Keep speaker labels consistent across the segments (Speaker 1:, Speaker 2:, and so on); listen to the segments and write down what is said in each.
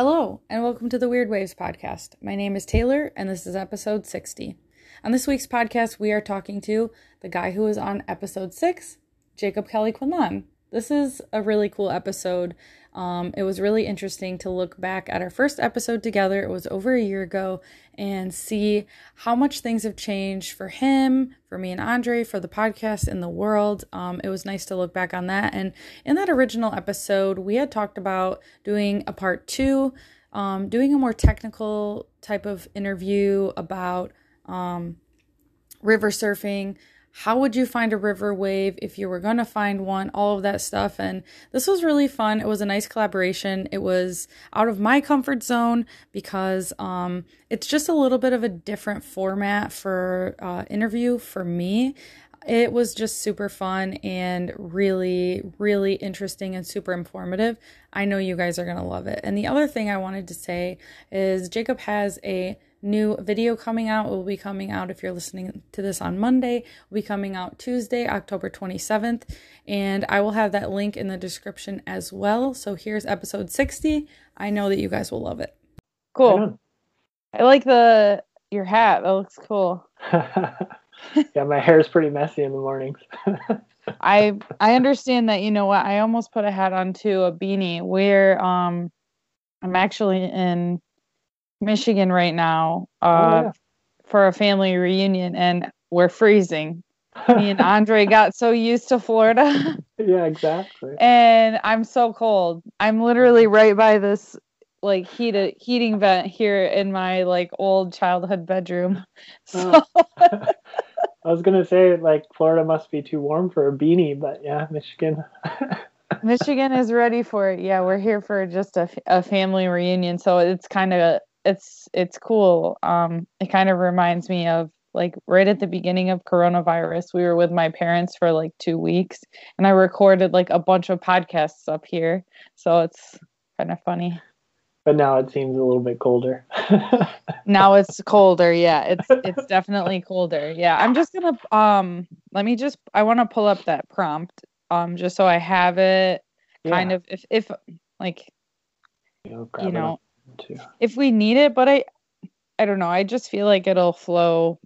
Speaker 1: Hello, and welcome to the Weird Waves podcast. My name is Taylor, and this is episode 60. On this week's podcast, we are talking to the guy who was on episode 6, Jacob Kelly Quinlan. This is a really cool episode. Um, it was really interesting to look back at our first episode together. It was over a year ago and see how much things have changed for him, for me and Andre, for the podcast, in the world. Um, it was nice to look back on that. And in that original episode, we had talked about doing a part two, um, doing a more technical type of interview about um, river surfing how would you find a river wave if you were going to find one, all of that stuff. And this was really fun. It was a nice collaboration. It was out of my comfort zone because um, it's just a little bit of a different format for uh, interview for me. It was just super fun and really, really interesting and super informative. I know you guys are going to love it. And the other thing I wanted to say is Jacob has a new video coming out. It will be coming out if you're listening to this on Monday. will be coming out Tuesday, October 27th, and I will have that link in the description as well. So here's episode 60. I know that you guys will love it.
Speaker 2: Cool. I, I like the your hat. That looks cool.
Speaker 3: yeah, my hair is pretty messy in the mornings.
Speaker 2: I I understand that. You know what? I almost put a hat on too, a beanie. Where um, I'm actually in Michigan right now uh, oh, yeah. for a family reunion, and we're freezing. Me and Andre got so used to Florida.
Speaker 3: yeah, exactly.
Speaker 2: And I'm so cold. I'm literally right by this like heated heating vent here in my like old childhood bedroom. So
Speaker 3: oh. I was gonna say like Florida must be too warm for a beanie, but yeah, Michigan.
Speaker 2: Michigan is ready for it. Yeah, we're here for just a, a family reunion, so it's kind of it's it's cool. Um, it kind of reminds me of like right at the beginning of coronavirus we were with my parents for like two weeks and i recorded like a bunch of podcasts up here. So it's kind of funny.
Speaker 3: But now it seems a little bit colder.
Speaker 2: Now it's colder yeah. It's it's definitely colder yeah. I'm just gonna um let me just i want to pull up that prompt um just so i have it kind yeah. of if if like you know too. If we need it, but I I don't know. I just feel like it'll flow.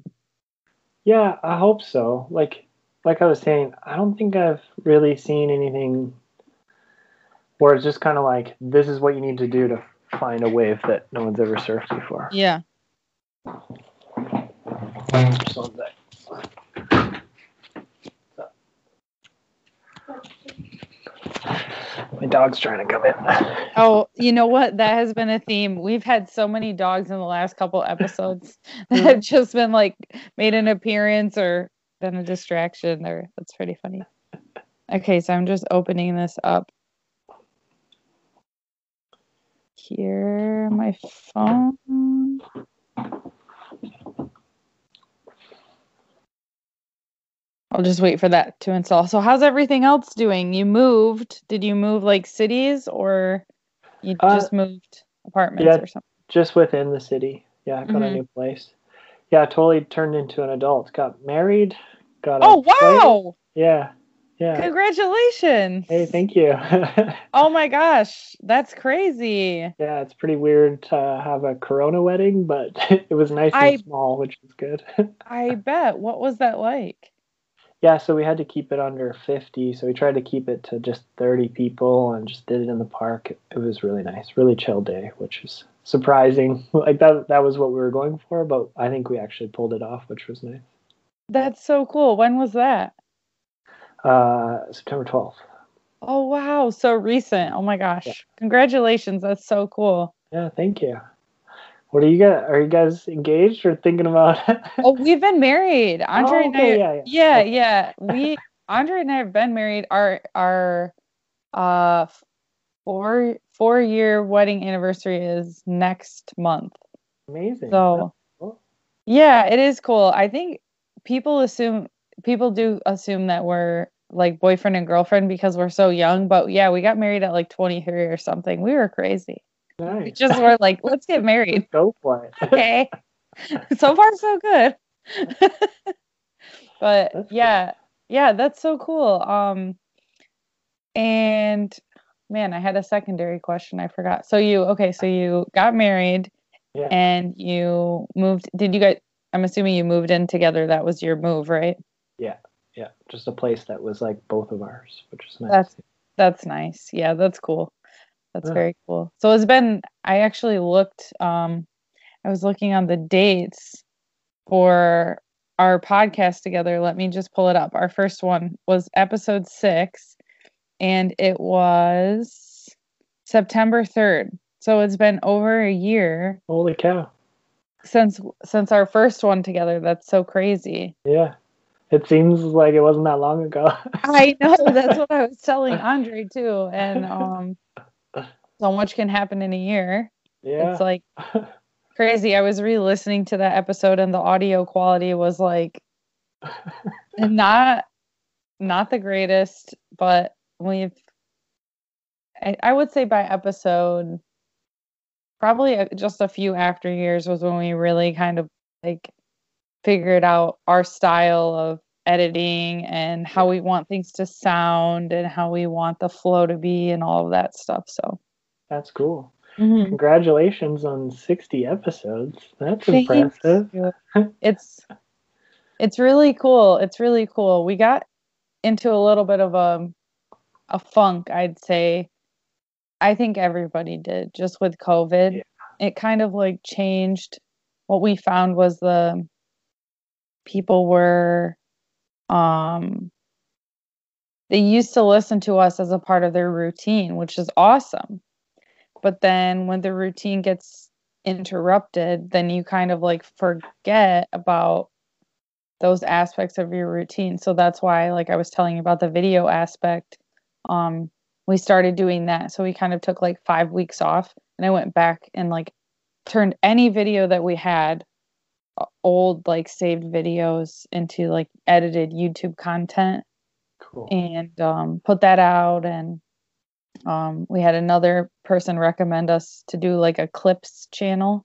Speaker 3: Yeah, I hope so. Like like I was saying, I don't think I've really seen anything where it's just kind of like this is what you need to do to find a wave that no one's ever surfed before.
Speaker 2: Yeah.
Speaker 3: My dog's trying to come in.
Speaker 2: oh, you know what? That has been a theme. We've had so many dogs in the last couple episodes that have just been like made an appearance or been a distraction. Or that's pretty funny. Okay, so I'm just opening this up. Here, my phone. I'll just wait for that to install. So how's everything else doing? You moved. Did you move like cities or you uh, just moved apartments
Speaker 3: yeah,
Speaker 2: or something?
Speaker 3: Just within the city. Yeah, I got mm-hmm. a new place. Yeah, totally turned into an adult. Got married. Got
Speaker 2: Oh wow.
Speaker 3: Yeah. Yeah.
Speaker 2: Congratulations.
Speaker 3: Hey, thank you.
Speaker 2: oh my gosh, that's crazy.
Speaker 3: Yeah, it's pretty weird to have a corona wedding, but it was nice I, and small, which is good.
Speaker 2: I bet. What was that like?
Speaker 3: Yeah, so we had to keep it under 50. So we tried to keep it to just 30 people and just did it in the park. It was really nice, really chill day, which is surprising. Like that that was what we were going for, but I think we actually pulled it off, which was nice.
Speaker 2: That's so cool. When was that?
Speaker 3: Uh, September 12th.
Speaker 2: Oh wow, so recent. Oh my gosh. Yeah. Congratulations. That's so cool.
Speaker 3: Yeah, thank you. What are you guys? Are you guys engaged or thinking about?
Speaker 2: oh, we've been married. Andre oh, okay, and I. Yeah, yeah, yeah. yeah. We Andre and I have been married. Our our uh four four year wedding anniversary is next month.
Speaker 3: Amazing.
Speaker 2: So cool. yeah, it is cool. I think people assume people do assume that we're like boyfriend and girlfriend because we're so young, but yeah, we got married at like 23 or something. We were crazy. Nice. We just were like, let's get married.
Speaker 3: Go for it.
Speaker 2: okay. so far, so good. but that's yeah, cool. yeah, that's so cool. Um, and man, I had a secondary question. I forgot. So you okay? So you got married,
Speaker 3: Yeah.
Speaker 2: and you moved. Did you guys? I'm assuming you moved in together. That was your move, right?
Speaker 3: Yeah, Yeah. just a place that was like both of ours, which is nice.
Speaker 2: That's- That's nice. Yeah, that's cool. That's
Speaker 3: Yeah.
Speaker 2: very cool. So it's been. I actually looked. Um, I was looking on the dates for our podcast together. Let me just pull it up. Our first one was episode six, and it was September third. So it's been over a year
Speaker 3: Holy cow!
Speaker 2: since since our first one together. That's so crazy.
Speaker 3: Yeah, it seems like it wasn't that long ago.
Speaker 2: I know that's what I was telling Andre too. And um so much can happen in a year.
Speaker 3: yeah.
Speaker 2: It's like crazy. I was re-listening to that episode and the audio quality was like not not the greatest, but we've I, I would say by episode probably just a few after years was when we really kind of like figured out our style of editing and how we want things to sound and how we want the flow to be and all of that stuff. So
Speaker 3: That's cool.
Speaker 2: Mhm.
Speaker 3: Congratulations on 60 episodes. That's impressive.
Speaker 2: it's it's really cool. It's really cool. We got into a little bit of a a funk, I'd say. I think everybody did just with COVID.
Speaker 3: Yeah.
Speaker 2: It kind of like changed what we found was the people were um they used to listen to us as a part of their routine, which is awesome. But then when the routine gets interrupted, then you kind of like forget about those aspects of your routine. So that's why like I was telling you about the video aspect. Um we started doing that. So we kind of took like 5 weeks off and I went back and like turned any video that we had uh, old like saved videos into like edited YouTube content
Speaker 3: Cool.
Speaker 2: and um, put that out and um, we had another person recommend us to do like a clips channel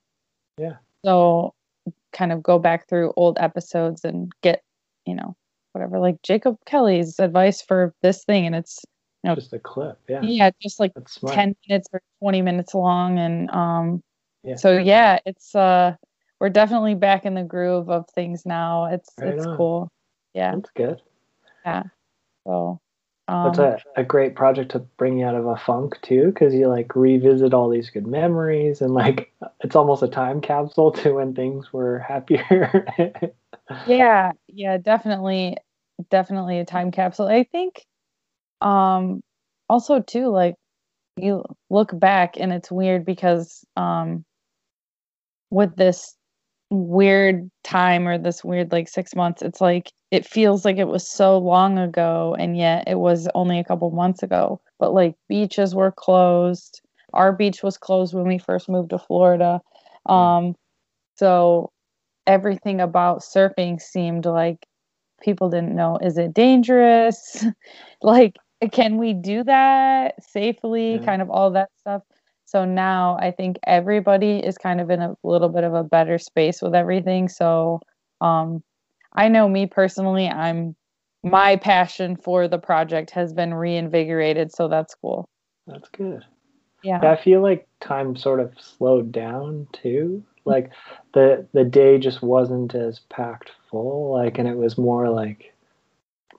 Speaker 3: Yeah.
Speaker 2: so kind of go back through old episodes and get you know whatever like jacob kelly's advice for this thing and it's no.
Speaker 3: Just a clip. Yeah.
Speaker 2: yeah just like 10 minutes or 20 minutes long and um
Speaker 3: Yeah.
Speaker 2: so yeah it's uh we're definitely back in the groove of things now it's
Speaker 3: Right
Speaker 2: it's
Speaker 3: on.
Speaker 2: cool yeah
Speaker 3: That's good. Yeah.
Speaker 2: So um,
Speaker 3: That's a, a great project to bring you out of a funk too, because you like revisit all these good memories and like it's almost a time capsule to when things were happier.
Speaker 2: yeah yeah definitely definitely a time capsule i think um also too like you look back and it's weird because um with this weird time or this weird like six months it's like it feels like it was so long ago and yet it was only a couple months ago. But like beaches were closed. Our beach was closed when we first moved to florida. Um so everything about surfing seemed like people didn't know is it dangerous? Like can we do that safely?
Speaker 3: Yeah.
Speaker 2: kind of all that stuff so now i think everybody is kind of in a little bit of a better space with everything so um i know me personally i'm my passion for the project has been reinvigorated so that's cool
Speaker 3: That's good.
Speaker 2: yeah
Speaker 3: I feel like time sort of slowed down too. Like the the day just wasn't as packed full. Like, and it was more like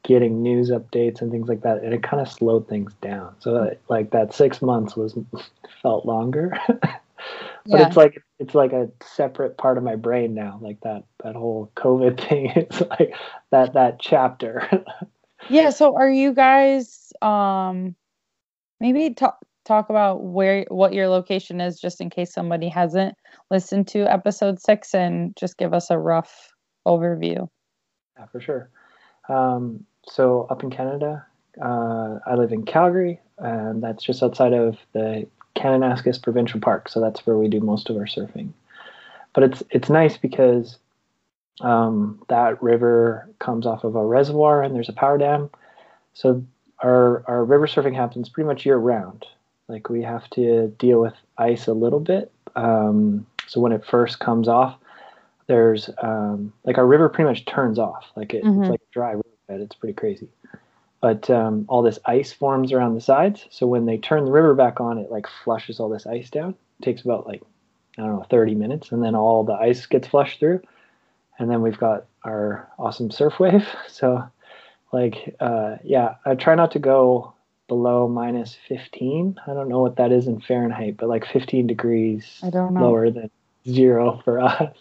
Speaker 3: getting news updates and things like that. And it kind of slowed things down. So that, like that six months was felt longer. but
Speaker 2: Yeah.
Speaker 3: it's like it's like a separate part of my brain now. Like that that whole COVID thing. It's like that that chapter.
Speaker 2: Yeah, so are you guys um maybe talk talk about where what your location is just in case somebody hasn't listened to episode 6 and just give us a rough overview.
Speaker 3: Yeah, for sure. Um, so up in Canada, uh, I live in Calgary, and that's just outside of the Kananaskis Provincial Park. So that's where we do most of our surfing. But it's it's nice because um, that river comes off of a reservoir, and there's a power dam. So our our river surfing happens pretty much year round. Like we have to deal with ice a little bit. Um, so when it first comes off, there's um, like our river pretty much turns off. Like it,
Speaker 2: Mhm.
Speaker 3: it's like dry riverbed. It's pretty crazy. but um, all this ice forms around the sides. So when they turn the river back on, it like flushes all this ice down. It takes about like I don't know 30 minutes, and then all the ice gets flushed through, and then we've got our awesome surf wave. So like uh, yeah, I try not to go below minus 15. I don't know what that is in Fahrenheit, but like 15 degrees
Speaker 2: I don't know.
Speaker 3: lower than zero for us.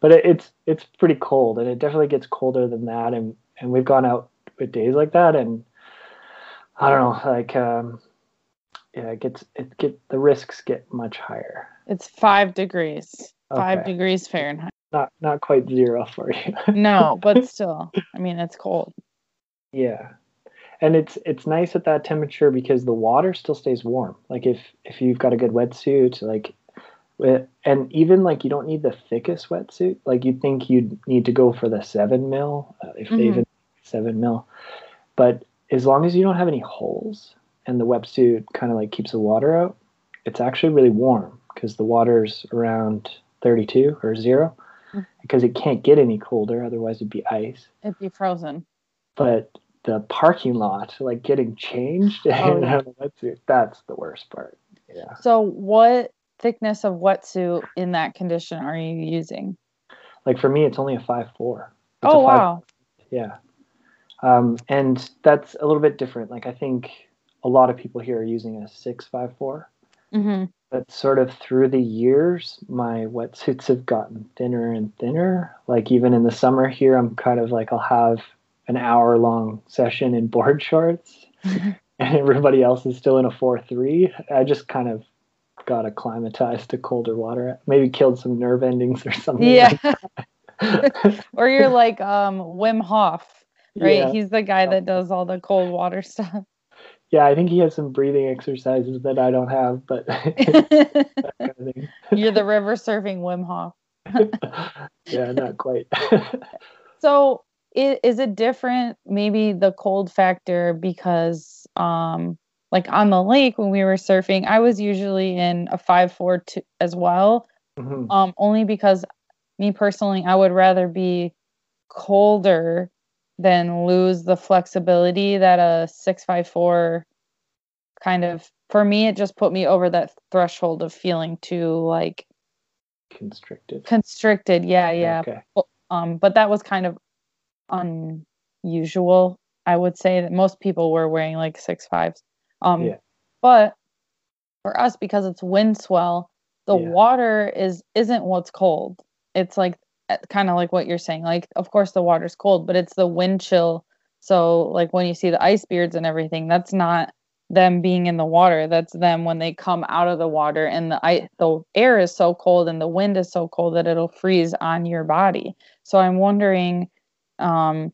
Speaker 3: but it, it's it's pretty cold, and it definitely gets colder than that. And and we've gone out with days like that, and I don't know, like um, yeah, it gets it get the risks get much higher.
Speaker 2: It's five degrees. Five degrees Fahrenheit.
Speaker 3: Not not quite zero for you.
Speaker 2: No, but still. I mean it's cold.
Speaker 3: Yeah. And it's it's nice at that temperature because the water still stays warm. Like if if you've got a good wetsuit, like wi- and even like you don't need the thickest wetsuit. Like you'd think you'd need to go for the seven mil, uh, if they
Speaker 2: Mhm.
Speaker 3: even seven mil. But as long as you don't have any holes and the wetsuit kind of like keeps the water out, it's actually really warm because the water's around 32 or 0
Speaker 2: Mhm.
Speaker 3: because it can't get any colder. Otherwise, it'd be ice
Speaker 2: It'd be frozen.
Speaker 3: but the parking lot, like getting changed
Speaker 2: Oh,
Speaker 3: and
Speaker 2: yeah.
Speaker 3: a wetsuit, that's the worst part. Yeah.
Speaker 2: So what thickness of wetsuit in that condition are you using?
Speaker 3: Like for me, it's only a five four.
Speaker 2: Oh wow.
Speaker 3: Yeah. Um, and that's a little bit different. Like I think a lot of people here are using a six five four.
Speaker 2: hmm
Speaker 3: But sort of through the years, my wetsuits have gotten thinner and thinner. Like even in the summer here, I'm kind of like I'll have an hour long session in board shorts. and everybody else is still in a 4-3 i just kind of got acclimatized to colder water maybe killed some nerve endings or something
Speaker 2: Yeah.
Speaker 3: like
Speaker 2: or you're like um Wim Hof, right?
Speaker 3: yeah.
Speaker 2: He's the guy that does all the cold water stuff.
Speaker 3: yeah i think he has some breathing exercises that i don't have but that kind of thing.
Speaker 2: you're the river surfing Wim Hof.
Speaker 3: yeah not quite
Speaker 2: So is it different maybe the cold factor because um like on the lake when we were surfing, I was usually in a five four two as well.
Speaker 3: Mhm.
Speaker 2: Um only because me personally I would rather be colder than lose the flexibility that a six five four kind of for me it just put me over that threshold of feeling too like
Speaker 3: constricted
Speaker 2: constricted. Yeah, yeah.
Speaker 3: okay
Speaker 2: Um, but that was kind of unusual. I would say that most people were wearing like six fives. Um,
Speaker 3: Yeah.
Speaker 2: but for us, because it's wind swell, the
Speaker 3: Yeah.
Speaker 2: water is isn't what's cold. It's like kind of like what you're saying. Like, of course, the water's cold, but it's the wind chill. So, like when you see the ice beards and everything, that's not them being in the water. That's them when they come out of the water, and the I, the air is so cold and the wind is so cold that it'll freeze on your body. So I'm wondering, um,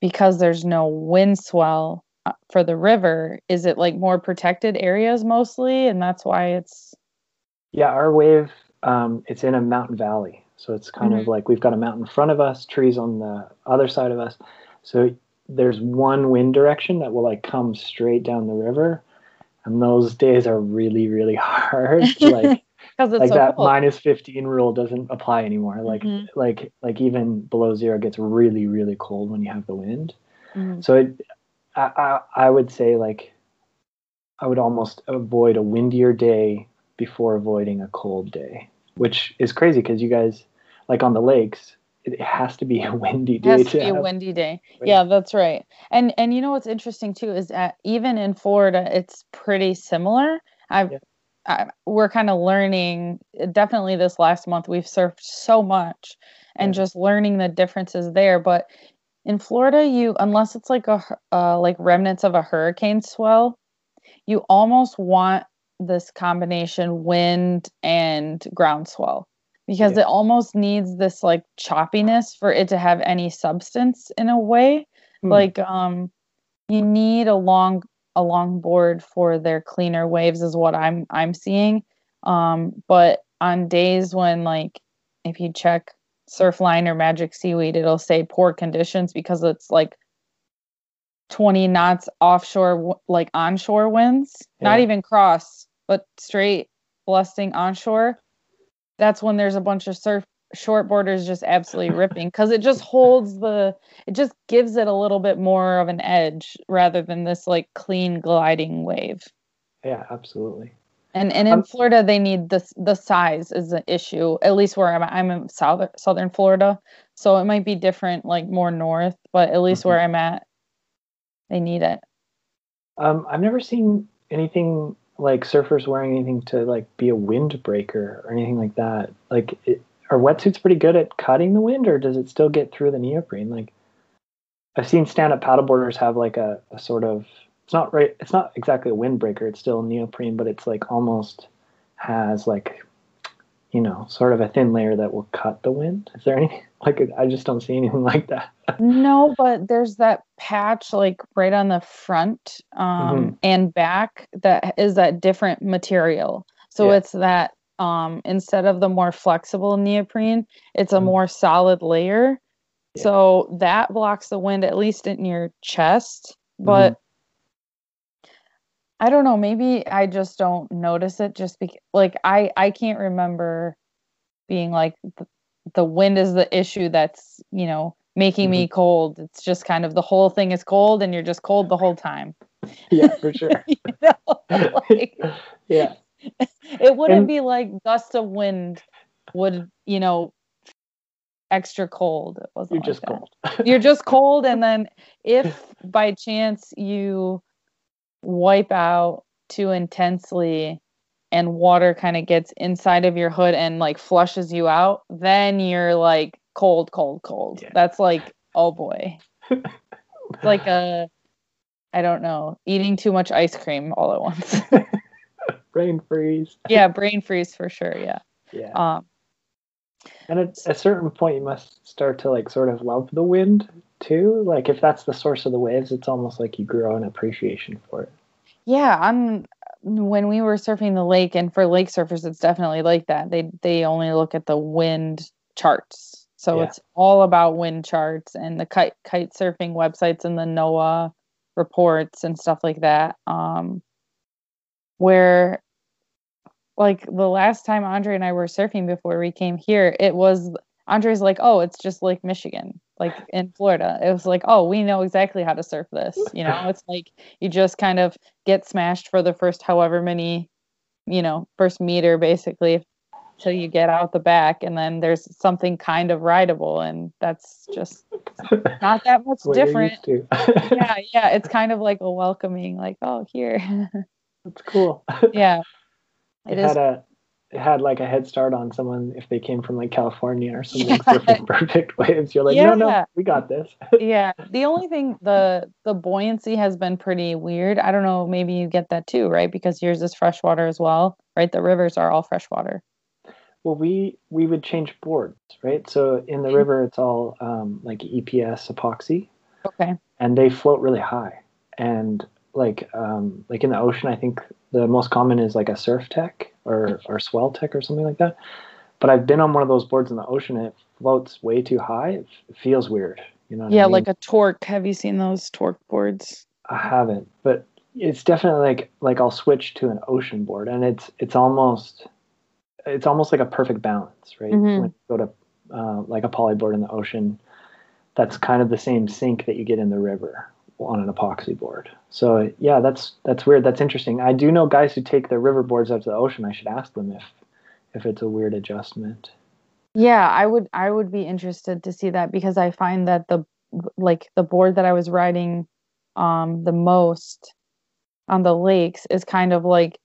Speaker 2: because there's no wind swell uh, for the river, is it like more protected areas mostly, and that's why it's
Speaker 3: Yeah, our wave, um, it's in a mountain valley. So it's kind of like we've got a mountain in front of us, trees on the other side of us. So there's one wind direction that will like come straight down the river. And those days are really, really hard. like like
Speaker 2: so
Speaker 3: that
Speaker 2: cold.
Speaker 3: minus 15 rule doesn't apply anymore. Like
Speaker 2: Mhm.
Speaker 3: like like even below zero gets really, really cold when you have the wind.
Speaker 2: Mhm.
Speaker 3: So it, I, I, I would say like I would almost avoid a windier day before avoiding a cold day, which is crazy because you guys like on the lakes, it has to be a windy
Speaker 2: It
Speaker 3: day
Speaker 2: has
Speaker 3: to
Speaker 2: to be a windy day. Yeah, that's right. And and you know what's interesting too is that even in Florida, it's pretty similar. I've
Speaker 3: Yeah.
Speaker 2: I, we're kind of learning. Definitely, this last month we've surfed so much, and
Speaker 3: Yeah.
Speaker 2: just learning the differences there. But in Florida, you unless it's like a uh, like remnants of a hurricane swell, you almost want this combination wind and ground swell because
Speaker 3: Yeah.
Speaker 2: it almost needs this like choppiness for it to have any substance in a way
Speaker 3: Hmm.
Speaker 2: like um you need a long a long board for their cleaner waves is what i'm i'm seeing um but on days when like if you check surfline or magic seaweed it'll say poor conditions because it's like 20 knots offshore like onshore winds not even cross but straight blusting onshore that's when there's a bunch of surf short boarder is just absolutely ripping because it just holds the it just gives it a little bit more of an edge rather than this like clean gliding wave
Speaker 3: Yeah, absolutely.
Speaker 2: and and in
Speaker 3: Um,
Speaker 2: florida they need this the size is an issue at least where i'm i'm in south southern florida so it might be different like more north but at least
Speaker 3: Mhm.
Speaker 2: where i'm at they need it
Speaker 3: Um, I've never seen anything like surfers wearing anything to like be a windbreaker or anything like that. Like, it, are wetsuits pretty good at cutting the wind, or does it still get through the neoprene? Like, I've seen stand-up paddleboarders have like a, a sort of it's not right. It's not exactly a windbreaker. It's still neoprene, but it's like almost has like you know sort of a thin layer that will cut the wind. Is there any like I just don't see anything like that.
Speaker 2: No, but there's that patch like right on the front um, and back that is that different material. So
Speaker 3: Yeah.
Speaker 2: it's that um, instead of the more flexible neoprene, it's a
Speaker 3: Mhm.
Speaker 2: more solid layer.
Speaker 3: Yeah.
Speaker 2: So that blocks the wind at least in your chest. But I don't know, maybe I just don't notice it just because like I I can't remember being like the, the wind is the issue that's, you know, making me mm-hmm. cold. It's just kind of the whole thing is cold and you're just cold the whole time.
Speaker 3: yeah, for sure.
Speaker 2: you know? like
Speaker 3: yeah.
Speaker 2: it wouldn't
Speaker 3: And-
Speaker 2: be like gust of wind would, you know, extra cold. It wasn't
Speaker 3: You're
Speaker 2: like
Speaker 3: just
Speaker 2: that.
Speaker 3: cold.
Speaker 2: You're just cold and then if by chance you wipe out too intensely and water kind of gets inside of your hood and like flushes you out, then you're like cold, cold, cold.
Speaker 3: Yeah.
Speaker 2: That's like, oh boy. It's like a I don't know, eating too much ice cream all at once.
Speaker 3: Brain freeze.
Speaker 2: yeah, brain freeze for sure, yeah.
Speaker 3: Yeah.
Speaker 2: Um
Speaker 3: And at a certain point, you must start to like sort of love the wind too. Like if that's the source of the waves, it's almost like you grow an appreciation for it.
Speaker 2: Yeah, I'm when we were surfing the lake, and for lake surfers, it's definitely like that. They they only look at the wind charts, so
Speaker 3: Yeah.
Speaker 2: it's all about wind charts and the kite kite surfing websites and the NOAA reports and stuff like that. Um, where like the last time Andre and I were surfing before we came here, it was Andre's like, oh, it's just like Michigan, like in Florida. It was like, oh, we know exactly how to surf this. You know, it's like you just kind of get smashed for the first however many, you know, first meter basically till you get out the back and then there's something kind of rideable and that's just not that much different. Yeah, yeah. It's kind of like a welcoming, like, oh here.
Speaker 3: That's cool.
Speaker 2: yeah.
Speaker 3: It,
Speaker 2: It is
Speaker 3: had a had like a head start on someone if they came from like California or something surfing perfect waves. You're like, no, no,
Speaker 2: Yeah.
Speaker 3: we got this.
Speaker 2: yeah the only thing the the buoyancy has been pretty weird i don't know maybe you get that too right because yours is freshwater as well right the rivers are all freshwater
Speaker 3: Well, we we would change boards, right? So in the river, it's all um, like EPS epoxy,
Speaker 2: okay
Speaker 3: and they float really high. And like um, like in the ocean, I think the most common is like a Surftech or or swell tech or something like that. But I've been on one of those boards in the ocean, and it floats way too high. It feels weird. You know? what I
Speaker 2: yeah
Speaker 3: mean?
Speaker 2: like a Torq have you seen those Torq boards
Speaker 3: I haven't, but it's definitely like like I'll switch to an ocean board, and it's it's almost it's almost like a perfect balance, right?
Speaker 2: Mhm.
Speaker 3: When you go to uh, like a polyboard in the ocean, that's kind of the same sink that you get in the river on an epoxy board. So yeah, that's that's weird. That's interesting. I do know guys who take their river boards out to the ocean. I should ask them if if it's a weird adjustment.
Speaker 2: yeah i would i would be interested to see that because i find that the like the board that i was riding um the most on the lakes is kind of like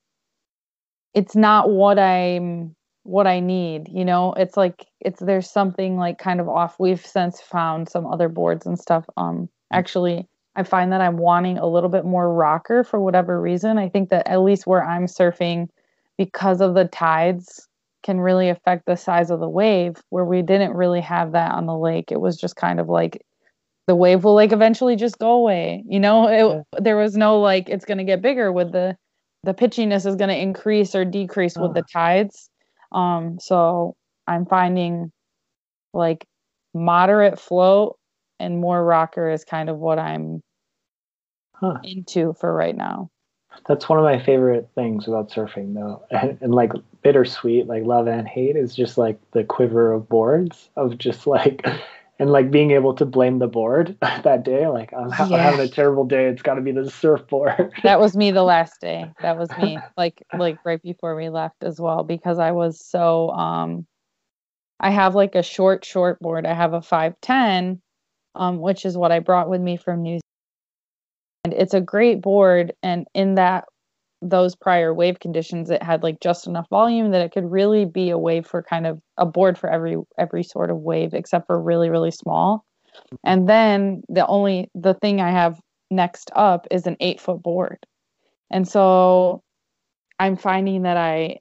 Speaker 2: it's not what i'm what i need you know it's like it's there's something like kind of off we've since found some other boards and stuff um actually i find that i'm wanting a little bit more rocker for whatever reason. I think that at least where i'm surfing because of the tides can really affect the size of the wave. Where we didn't really have that on the lake it was just kind of like the wave will like eventually just go away you know? It, there was no like it's going to get bigger with the the pitchiness is going to increase or decrease with the
Speaker 3: Ah.
Speaker 2: tides. Um so i'm finding like moderate float and more rocker is kind of what i'm
Speaker 3: Huh.
Speaker 2: into for right now
Speaker 3: That's one of my favorite things about surfing, though, and, and, like bittersweet, like love and hate is just like the quiver of boards of just like, and like being able to blame the board that day. Like I'm, ha- yeah. I'm having a terrible day. It's got to be the surfboard.
Speaker 2: that was me the last day. That was me, like like right before we left as well, because I was so um, I have like a short short board. I have a five ten, um, which is what I brought with me from New Zealand. and it's a great board and in that those prior wave conditions it had like just enough volume that it could really be a wave for kind of a board for every every sort of wave except for really really small and then the only the thing i have next up is an eight foot board and so i'm finding that i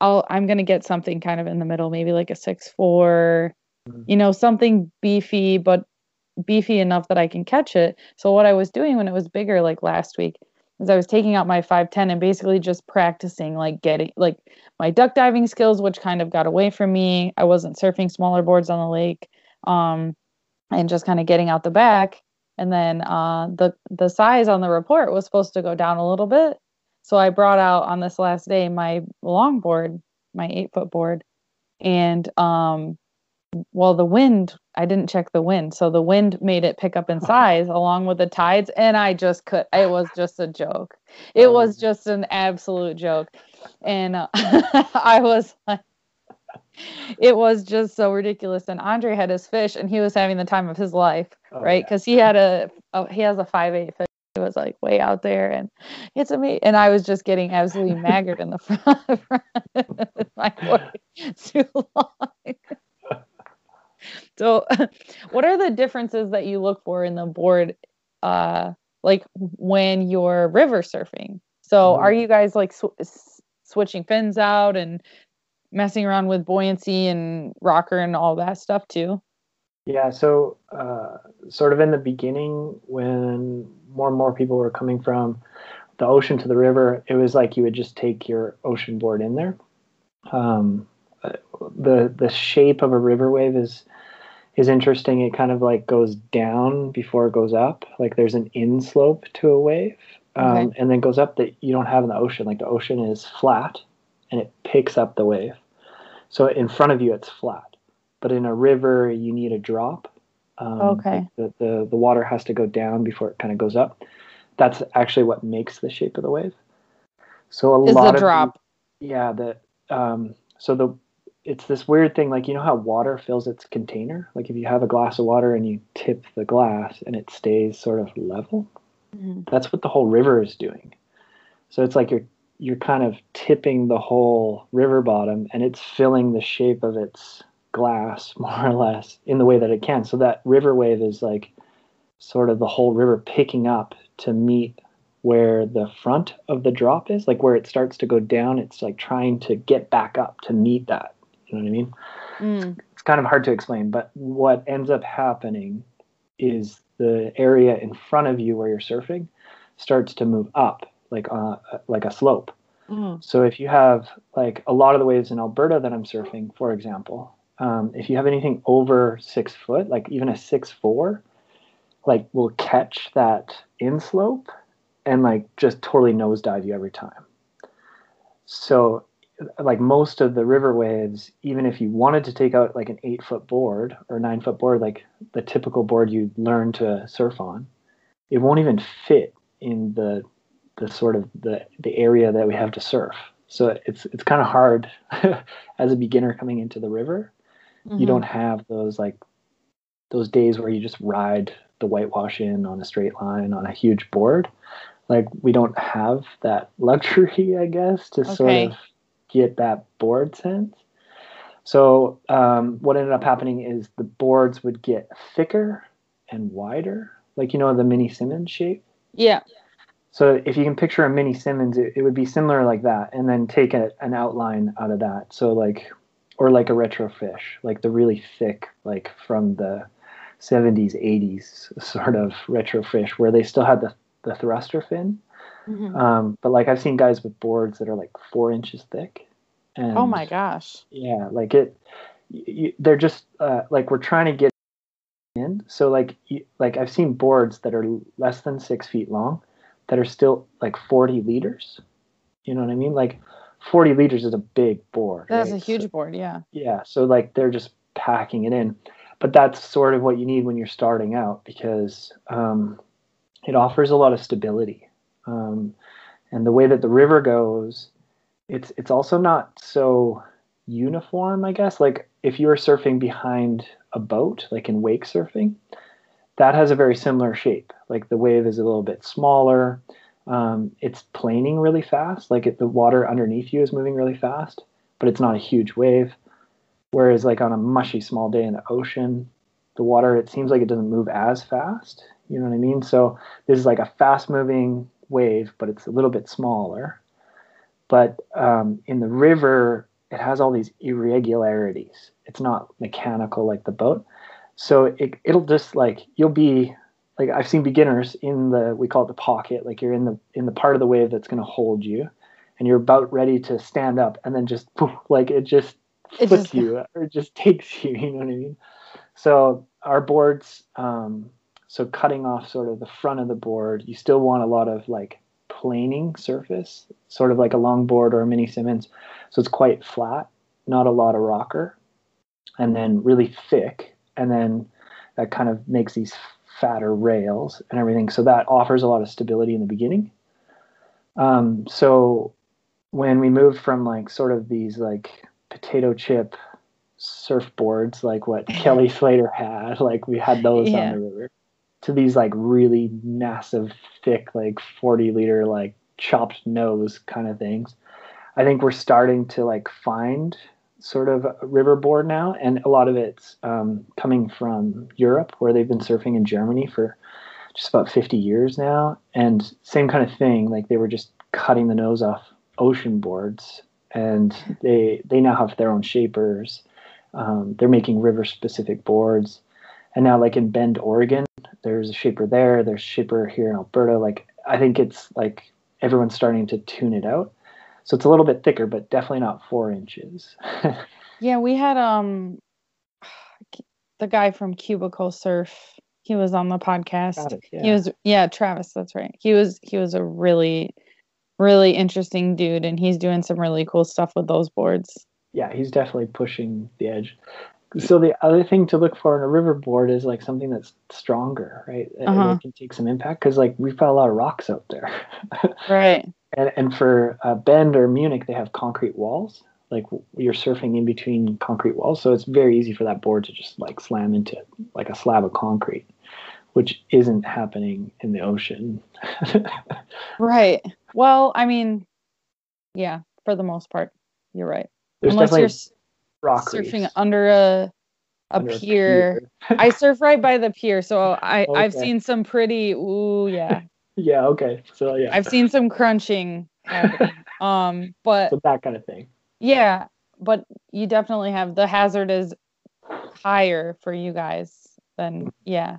Speaker 2: i'll i'm going to get something kind of in the middle maybe like a six four mm-hmm. you know something beefy but beefy enough that I can catch it. So what I was doing when it was bigger, like last week, is I was taking out my 510 and basically just practicing like getting like my duck diving skills, which kind of got away from me. I wasn't surfing smaller boards on the lake, um, and just kind of getting out the back. And then uh, the the size on the report was supposed to go down a little bit, so I brought out on this last day my long board, my eight foot board, and um, well the wind i didn't check the wind. So the wind made it pick up in size along with the tides and i just could it was just a joke. It was oh. just an absolute joke. And uh, i was like it was just so ridiculous. And andre had his fish and he was having the time of his life oh, right? because yeah. he had a, a, he has a five eight fish. It was like way out there and it's a me. and i was just getting absolutely maggoted in the front my voice too long so what are the differences that you look for in the board uh like when you're river surfing? So mm-hmm. are you guys like sw- switching fins out and messing around with buoyancy and rocker and all that stuff too?
Speaker 3: Yeah so uh, sort of in the beginning when more and more people were coming from the ocean to the river it was like you would just take your ocean board in there. Um, uh, the the shape of a river wave is is interesting. It kind of like goes down before it goes up. Like there's an in slope to a wave, um, okay. and then goes up that you don't have in the ocean. Like the ocean is flat, and it picks up the wave. So in front of you, it's flat, but in a river, you need a drop.
Speaker 2: Um, okay.
Speaker 3: The, the the water has to go down before it kind of goes up. That's actually what makes the shape of the wave. So a
Speaker 2: is
Speaker 3: lot
Speaker 2: the drop.
Speaker 3: The, yeah. The um. So the it's this weird thing like you know how water fills its container? Like if you have a glass of water and you tip the glass and it stays sort of level? Mm-hmm. that's what the whole river is doing. So it's like you're you're kind of tipping the whole river bottom and it's filling the shape of its glass more or less in the way that it can. So that river wave is like sort of the whole river picking up to meet where the front of the drop is. Like where it starts to go down it's like trying to get back up to meet that you know what I mean? Mm. It's kind of hard to explain, but what ends up happening is the area in front of you where you're surfing starts to move up like uh, like a slope. Mm. So if you have like a lot of the waves in Alberta that I'm surfing, for example, um, if you have anything over six foot, like even a six four, like will catch that in slope and like just totally nosedive you every time. So like most of the river waves, even if you wanted to take out like an eight foot board or nine foot board, like the typical board you learn to surf on, it won't even fit in the the sort of the the area that we have to surf. So it's it's kind of hard as a beginner coming into the river. Mm-hmm. You don't have those like those days where you just ride the whitewash in on a straight line on a huge board. Like we don't have that luxury, I guess, to okay. sort of get that board sense. So um, what ended up happening is the boards would get thicker and wider, like you know the mini Simmons shape.
Speaker 2: Yeah.
Speaker 3: So if you can picture a mini Simmons, it, it would be similar like that, and then take a, an outline out of that. So like, or like a retro fish, like the really thick, like from the 70s, 80s sort of retro fish, where they still had the the thruster fin, Mm-hmm. Um, but like I've seen guys with boards that are like four inches thick.
Speaker 2: And, oh my gosh.
Speaker 3: Yeah, like it. You, they're just uh, like we're trying to get in. So like you, like I've seen boards that are less than six feet long, that are still like 40 liters. You know what I mean? Like 40 liters is a big board.
Speaker 2: That's
Speaker 3: right?
Speaker 2: a huge
Speaker 3: So-
Speaker 2: board, yeah.
Speaker 3: yeah so like they're just packing it in but that's sort of what you need when you're starting out because um, it offers a lot of stability um, and the way that the river goes it's it's also not so uniform i guess. Like if you were surfing behind a boat like in wake surfing that has a very similar shape. Like the wave is a little bit smaller. Um, it's planing really fast. Like it, the water underneath you is moving really fast but it's not a huge wave. Whereas, like on a mushy small day in the ocean, the water it seems like it doesn't move as fast. You know what I mean? So this is like a fast moving wave, but it's a little bit smaller. But um, in the river, it has all these irregularities. It's not mechanical like the boat. So it, it'll just like you'll be like I've seen beginners in the we call it the pocket, like you're in the in the part of the wave that's going to hold you, and you're about ready to stand up, and then just poof, like it just flips you or just takes you. You know what I mean? So our boards, um, so cutting off sort of the front of the board, you still want a lot of like planing surface, sort of like a longboard or a mini Simmons. So it's quite flat, not a lot of rocker, and then really thick, and then that kind of makes these fatter rails and everything. So that offers a lot of stability in the beginning. Um, so when we moved from like sort of these like potato chip surfboards like what Kelly Slater had, like we had those
Speaker 2: Yeah.
Speaker 3: on the river, to these like really massive, thick, like 40 liter, like chopped nose kind of things. I think we're starting to like find sort of a riverboard now, and a lot of it's um, coming from Europe, where they've been surfing in Germany for just about 50 years now, and same kind of thing. Like they were just cutting the nose off ocean boards, and they they now have their own shapers. Um, they're making river specific boards, and now like in Bend, Oregon, there's a shaper there. There's shaper here in Alberta. Like I think it's like everyone's starting to tune it out. So it's a little bit thicker, but definitely not four inches.
Speaker 2: Yeah, we had um the guy from Cubicle Surf. He was on the podcast.
Speaker 3: It,
Speaker 2: He was yeah, Travis, that's right. He was he was a really really interesting dude and he's doing some really cool stuff with those boards.
Speaker 3: yeah, he's definitely pushing the edge. So the other thing to look for in a river board is like something that's stronger, right? And
Speaker 2: Uh-huh.
Speaker 3: It can take some impact because like we've got a lot of rocks out there,
Speaker 2: Right.
Speaker 3: and and for uh, Bend or Munich they have concrete walls. Like you're surfing in between concrete walls, so it's very easy for that board to just like slam into like a slab of concrete, which isn't happening in the ocean.
Speaker 2: Right. Well, I mean, yeah, for the most part, you're right.
Speaker 3: There's
Speaker 2: Unless you're
Speaker 3: rock
Speaker 2: surfing
Speaker 3: reefs
Speaker 2: under a a
Speaker 3: under
Speaker 2: pier. I surf right by the pier, so I I've seen some pretty ooh yeah.
Speaker 3: Yeah. Okay. So yeah.
Speaker 2: I've seen some crunching. Um, but
Speaker 3: so that kind of thing.
Speaker 2: yeah, but you definitely have the hazard is higher for you guys than yeah.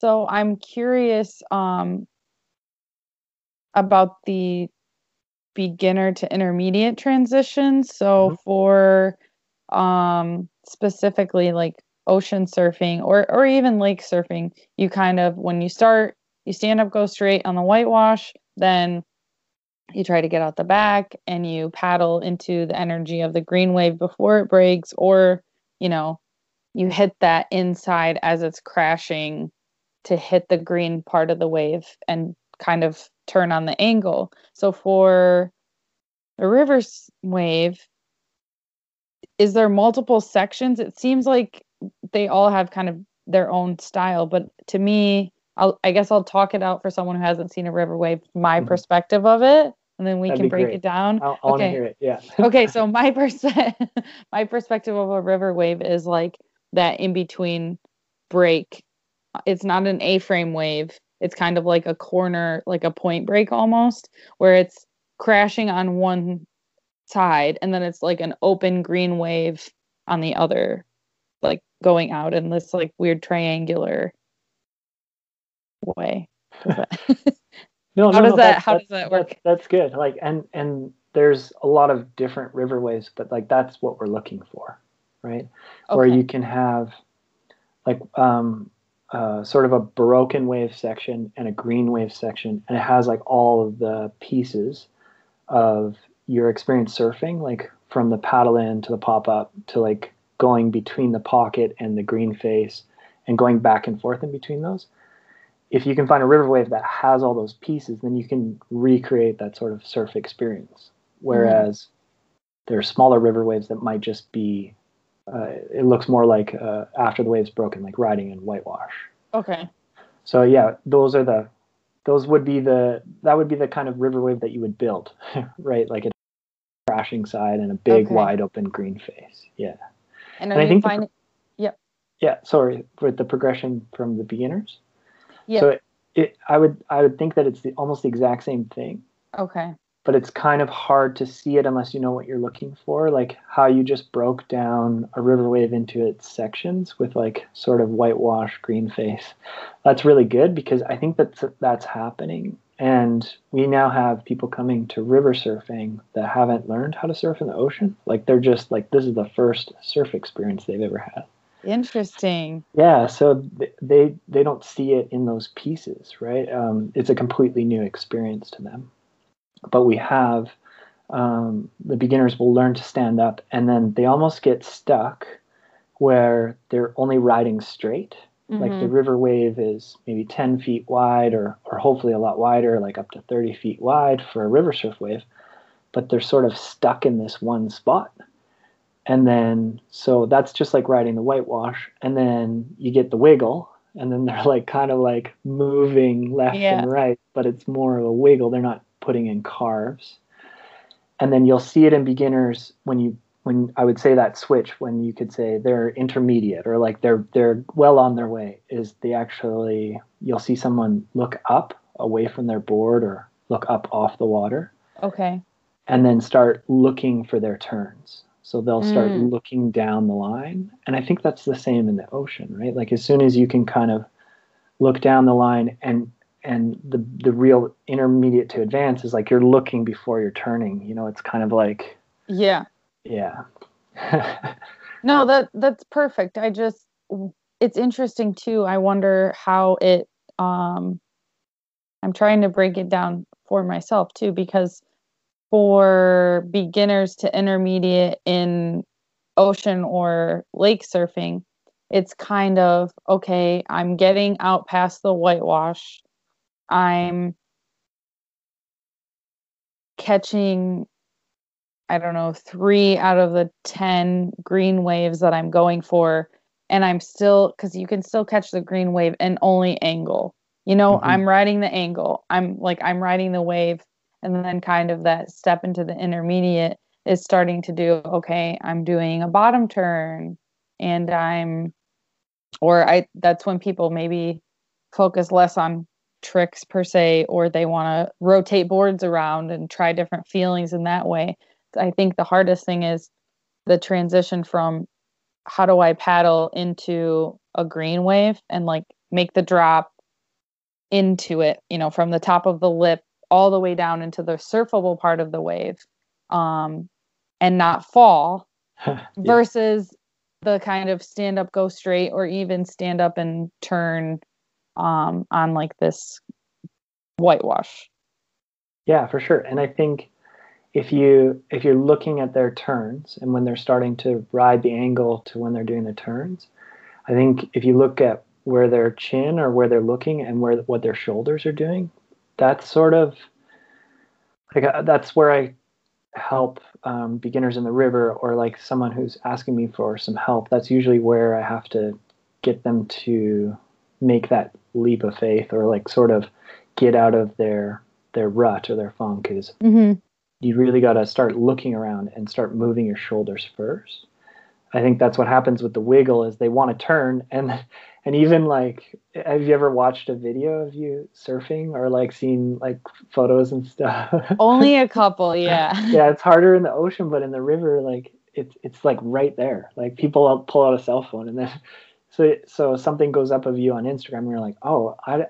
Speaker 2: So I'm curious um about the beginner to intermediate transition. So
Speaker 3: Mhm.
Speaker 2: for um specifically like ocean surfing or or even lake surfing, you kind of when you start, you stand up, go straight on the whitewash, then you try to get out the back and you paddle into the energy of the green wave before it breaks or you know you hit that inside as it's crashing to hit the green part of the wave and kind of turn on the angle. So for the river wave is there multiple sections it seems like they all have kind of their own style but to me I'll, i guess i'll talk it out for someone who hasn't seen a river wave my
Speaker 3: Mhm.
Speaker 2: perspective of it and then we
Speaker 3: That'd
Speaker 2: can break
Speaker 3: great.
Speaker 2: it down
Speaker 3: I, I want to
Speaker 2: Okay.
Speaker 3: hear it. Yeah.
Speaker 2: okay so my pers- my perspective of a river wave is like that in between break it's not an a-frame wave it's kind of like a corner like a point break almost where it's crashing on one side and then it's like an open green wave on the other like going out in this like weird triangular way
Speaker 3: No,
Speaker 2: How
Speaker 3: no,
Speaker 2: does
Speaker 3: no,
Speaker 2: that- how does that work?
Speaker 3: That's, that's good. Like, and and there's a lot of different riverways, but like that's what we're looking for, right? Where you can have, like, um, uh, sort of a broken wave section and a green wave section, and it has like all of the pieces of your experience surfing, like from the paddle in to the pop up to like going between the pocket and the green face and going back and forth in between those. If you can find a river wave that has all those pieces, then you can recreate that sort of surf experience. Whereas mm-hmm. there are smaller river waves that might just be, uh, it looks more like uh, after the wave's broken, like riding in whitewash.
Speaker 2: Okay.
Speaker 3: So yeah, those are the, those would be the, that would be the kind of river wave that you would build, right? Like a crashing side and a big okay. wide open green face. Yeah.
Speaker 2: And, and I think the,
Speaker 3: yeah. Yeah. Sorry, with the progression from the beginners.
Speaker 2: Yeah.
Speaker 3: So it, it, I would, I would think that it's the, almost the exact same thing.
Speaker 2: Okay.
Speaker 3: But it's kind of hard to see it unless you know what you're looking for, like how you just broke down a river wave into its sections with like sort of whitewash green face. That's really good because I think that's that's happening and we now have people coming to river surfing that haven't learned how to surf in the ocean. Like they're just like this is the first surf experience they've ever had.
Speaker 2: Interesting.
Speaker 3: Yeah, so they they don't see it in those pieces, right? Um, it's a completely new experience to them. But we have um, the beginners will learn to stand up, and then they almost get stuck where they're only riding straight Mm-hmm. Like the mm-hmm. river wave is maybe 10 feet wide or, or hopefully a lot wider, like up to 30 feet wide for a river surf wave, but they're sort of stuck in this one spot. And then, so that's just like riding the whitewash. And then you get the wiggle, and then they're like kind of like moving left yeah. and right, but it's more of a wiggle. They're not putting in carves. And then you'll see it in beginners when you when I would say that switch when you could say they're intermediate or like they're they're well on their way is they actually you'll see someone look up away from their board or look up off the water.
Speaker 2: Okay.
Speaker 3: And then start looking for their turns. So they'll start mm. looking down the line. And I think that's the same in the ocean, right? Like as soon as you can kind of look down the line and and the the real intermediate to advance is like you're looking before you're turning. You know, it's kind of like
Speaker 2: yeah
Speaker 3: yeah.
Speaker 2: No that that's perfect. I just it's interesting too. I wonder how it um i'm trying to break it down for myself too because for beginners to intermediate in ocean or lake surfing it's kind of okay i'm getting out past the whitewash. I'm catching I don't know, three out of the 10 green waves that I'm going for. And I'm still, because you can still catch the green wave and only angle. You know, mm-hmm. I'm riding the angle. I'm like, I'm riding the wave. And then kind of that step into the intermediate is starting to do, okay, I'm doing a bottom turn and I'm, or I, that's when people maybe focus less on tricks per se, or they want to rotate boards around and try different feelings in that way I think the hardest thing is the transition from how do I paddle into a green wave and like make the drop into it, you know, from the top of the lip all the way down into the surfable part of the wave um, and not fall yeah. versus the kind of stand up, go straight, or even stand up and turn um, on like this whitewash.
Speaker 3: Yeah, for sure. And I think if you if you're looking at their turns and when they're starting to ride the angle to when they're doing the turns, I think if you look at where their chin or where they're looking and where what their shoulders are doing, that's sort of like uh, that's where I help um, beginners in the river or like someone who's asking me for some help. That's usually where I have to get them to make that leap of faith or like sort of get out of their their rut or their funk is
Speaker 2: mm-hmm
Speaker 3: you really got to start looking around and start moving your shoulders first. I think that's what happens with the wiggle is they want to turn and and even like have you ever watched a video of you surfing or like seen like photos and stuff?
Speaker 2: Only a couple, yeah.
Speaker 3: yeah, it's harder in the ocean, but in the river, like it's it's like right there. Like people pull out a cell phone and then so so something goes up of you on Instagram and you're like, oh, I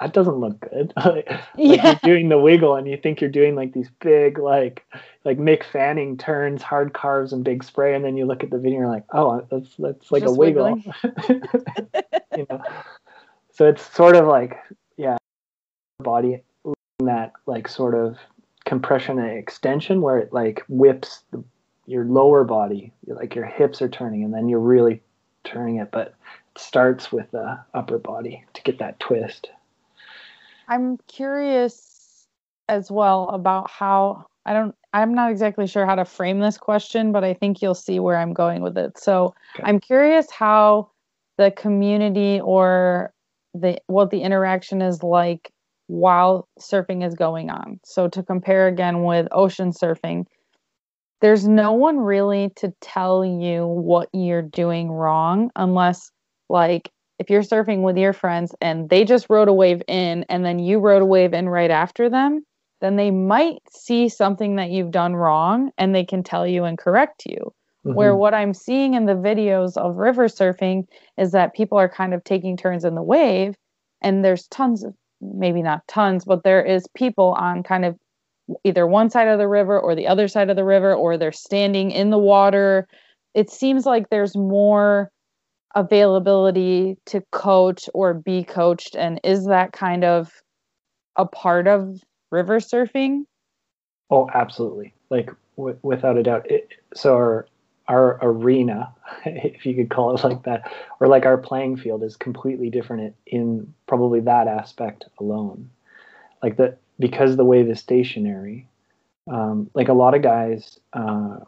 Speaker 3: that doesn't look good. like yeah. you're doing the wiggle and you think you're doing like these big like like Mick Fanning turns, hard carves, and big spray, and then you look at the video and you're like, oh, that's that's like Just a wiggle. you know. so it's sort of like yeah, body that like sort of compression and extension where it like whips the, your lower body, like your hips are turning, and then you're really turning it, but it starts with the upper body to get that twist.
Speaker 2: I'm curious as well about how I don't I'm not exactly sure how to frame this question, but I think you'll see where I'm going with it. So okay. I'm curious how the community or the what the interaction is like while surfing is going on. So to compare again with ocean surfing, there's no one really to tell you what you're doing wrong unless like if you're surfing with your friends and they just rode a wave in and then you rode a wave in right after them, then they might see something that you've done wrong and they can tell you and correct you. Mm-hmm. Where what I'm seeing in the videos of river surfing is that people are kind of taking turns in the wave and there's tons of maybe not tons, but there is people on kind of either one side of the river or the other side of the river, or they're standing in the water. It seems like there's more availability to coach or be coached. And is that kind of a part of river surfing?
Speaker 3: Oh, absolutely. Like w- without a doubt. It, so our our arena, if you could call it like that, or like our playing field is completely different in probably that aspect alone. Like that, because the wave is stationary, um, like a lot of guys, uh,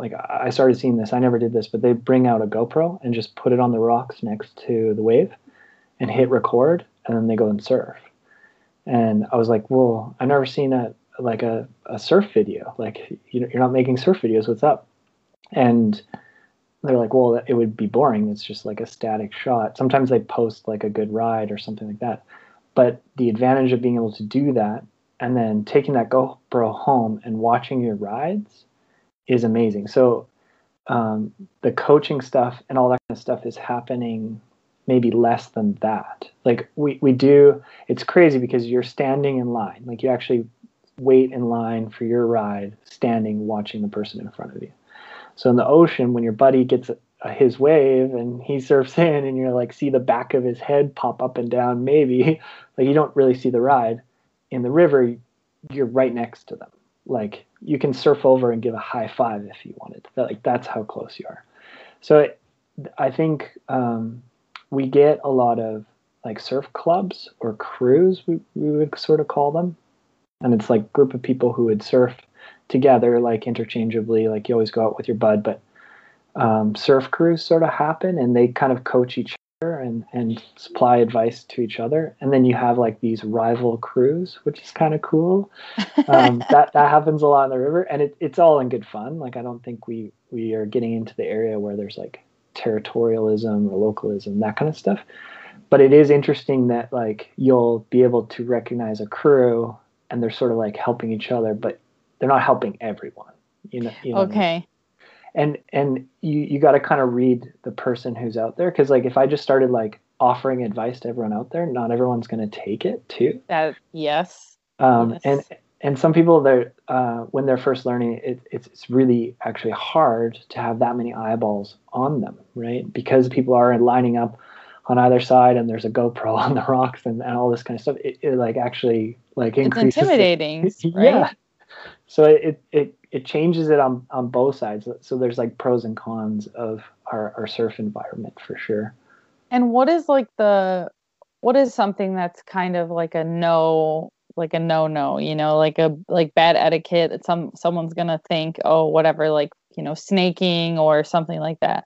Speaker 3: like I started seeing this, I never did this, but they bring out a GoPro and just put it on the rocks next to the wave and hit record, and then they go and surf. And I was like, well, I've never seen a, like a, a surf video. Like, you know, you're not making surf videos. What's up? and they're like, well, it would be boring. It's just like a static shot. Sometimes they post like a good ride or something like that. But the advantage of being able to do that and then taking that GoPro home and watching your rides is amazing. So um, the coaching stuff and all that kind of stuff is happening maybe less than that. Like we, we do, it's crazy because you're standing in line. Like you actually wait in line for your ride, standing, watching the person in front of you. So in the ocean, when your buddy gets his wave and he surfs in, and you're like see the back of his head pop up and down, maybe like you don't really see the ride. In the river, you're right next to them. Like you can surf over and give a high five if you wanted. Like that's how close you are. So it, I think um, we get a lot of like surf clubs or crews, we, we would sort of call them, and it's like group of people who would surf together like interchangeably like you always go out with your bud but um, surf crews sort of happen and they kind of coach each and, and supply advice to each other and then you have like these rival crews which is kind of cool um, that that happens a lot in the river and it, it's all in good fun like i don't think we we are getting into the area where there's like territorialism or localism that kind of stuff but it is interesting that like you'll be able to recognize a crew and they're sort of like helping each other but they're not helping everyone. You know. You know
Speaker 2: okay.
Speaker 3: And and you you got to kind of read the person who's out there because like if I just started like offering advice to everyone out there, not everyone's going to take it too.
Speaker 2: That yes.
Speaker 3: Um, yes. and and some people they're uh, when they're first learning it, it's it's really actually hard to have that many eyeballs on them right because people are lining up on either side and there's a GoPro on the rocks and, and all this kind of stuff it, it like actually like increases
Speaker 2: it's intimidating
Speaker 3: the,
Speaker 2: right?
Speaker 3: yeah so it, it it changes it on on both sides. So there's like pros and cons of our, our surf environment for sure.
Speaker 2: And what is like the what is something that's kind of like a no like a no no you know like a like bad etiquette that some someone's gonna think oh whatever like you know snaking or something like that?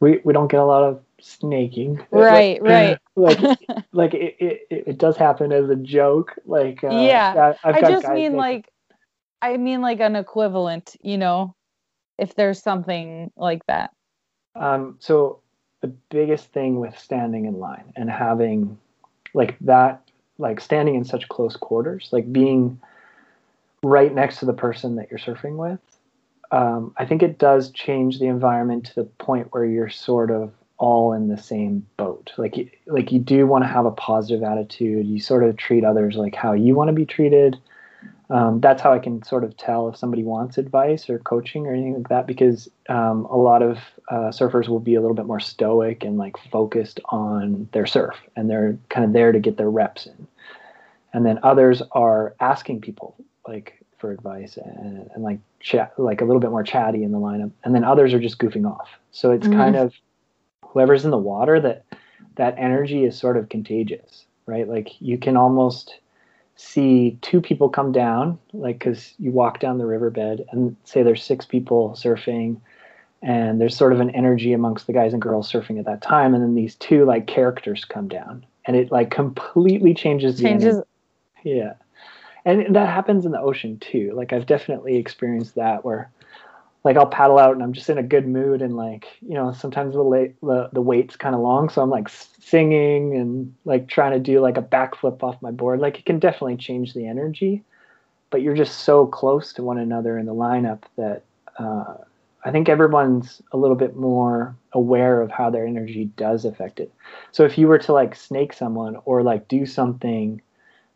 Speaker 3: We we don't get a lot of snaking.
Speaker 2: Right
Speaker 3: like,
Speaker 2: right
Speaker 3: like like it, it, it does happen as a joke. Like uh,
Speaker 2: yeah. I just mean like I mean like an equivalent, you know, if there's something like that.
Speaker 3: Um, so the biggest thing with standing in line and having like that, like standing in such close quarters, like being right next to the person that you're surfing with, um, I think it does change the environment to the point where you're sort of all in the same boat. Like, like you do want to have a positive attitude. You sort of treat others like how you want to be treated um, that's how I can sort of tell if somebody wants advice or coaching or anything like that because um, a lot of uh, surfers will be a little bit more stoic and like focused on their surf and they're kind of there to get their reps in. And then others are asking people like for advice and, and like chat, like a little bit more chatty in the lineup. And then others are just goofing off. So it's mm-hmm. kind of whoever's in the water that that energy is sort of contagious, right? Like you can almost see two people come down, like because you walk down the riverbed and say there's six people surfing, and there's sort of an energy amongst the guys and girls surfing at that time, and then these two like characters come down, and it like completely changes.
Speaker 2: Changes.
Speaker 3: yeah, and that happens in the ocean too. Like I've definitely experienced that where like I'll paddle out and I'm just in a good mood and like you know sometimes the late, the the wait's kind of long so I'm like singing and like trying to do like a backflip off my board. Like it can definitely change the energy but you're just so close to one another in the lineup that uh, I think everyone's a little bit more aware of how their energy does affect it. So if you were to like snake someone or like do something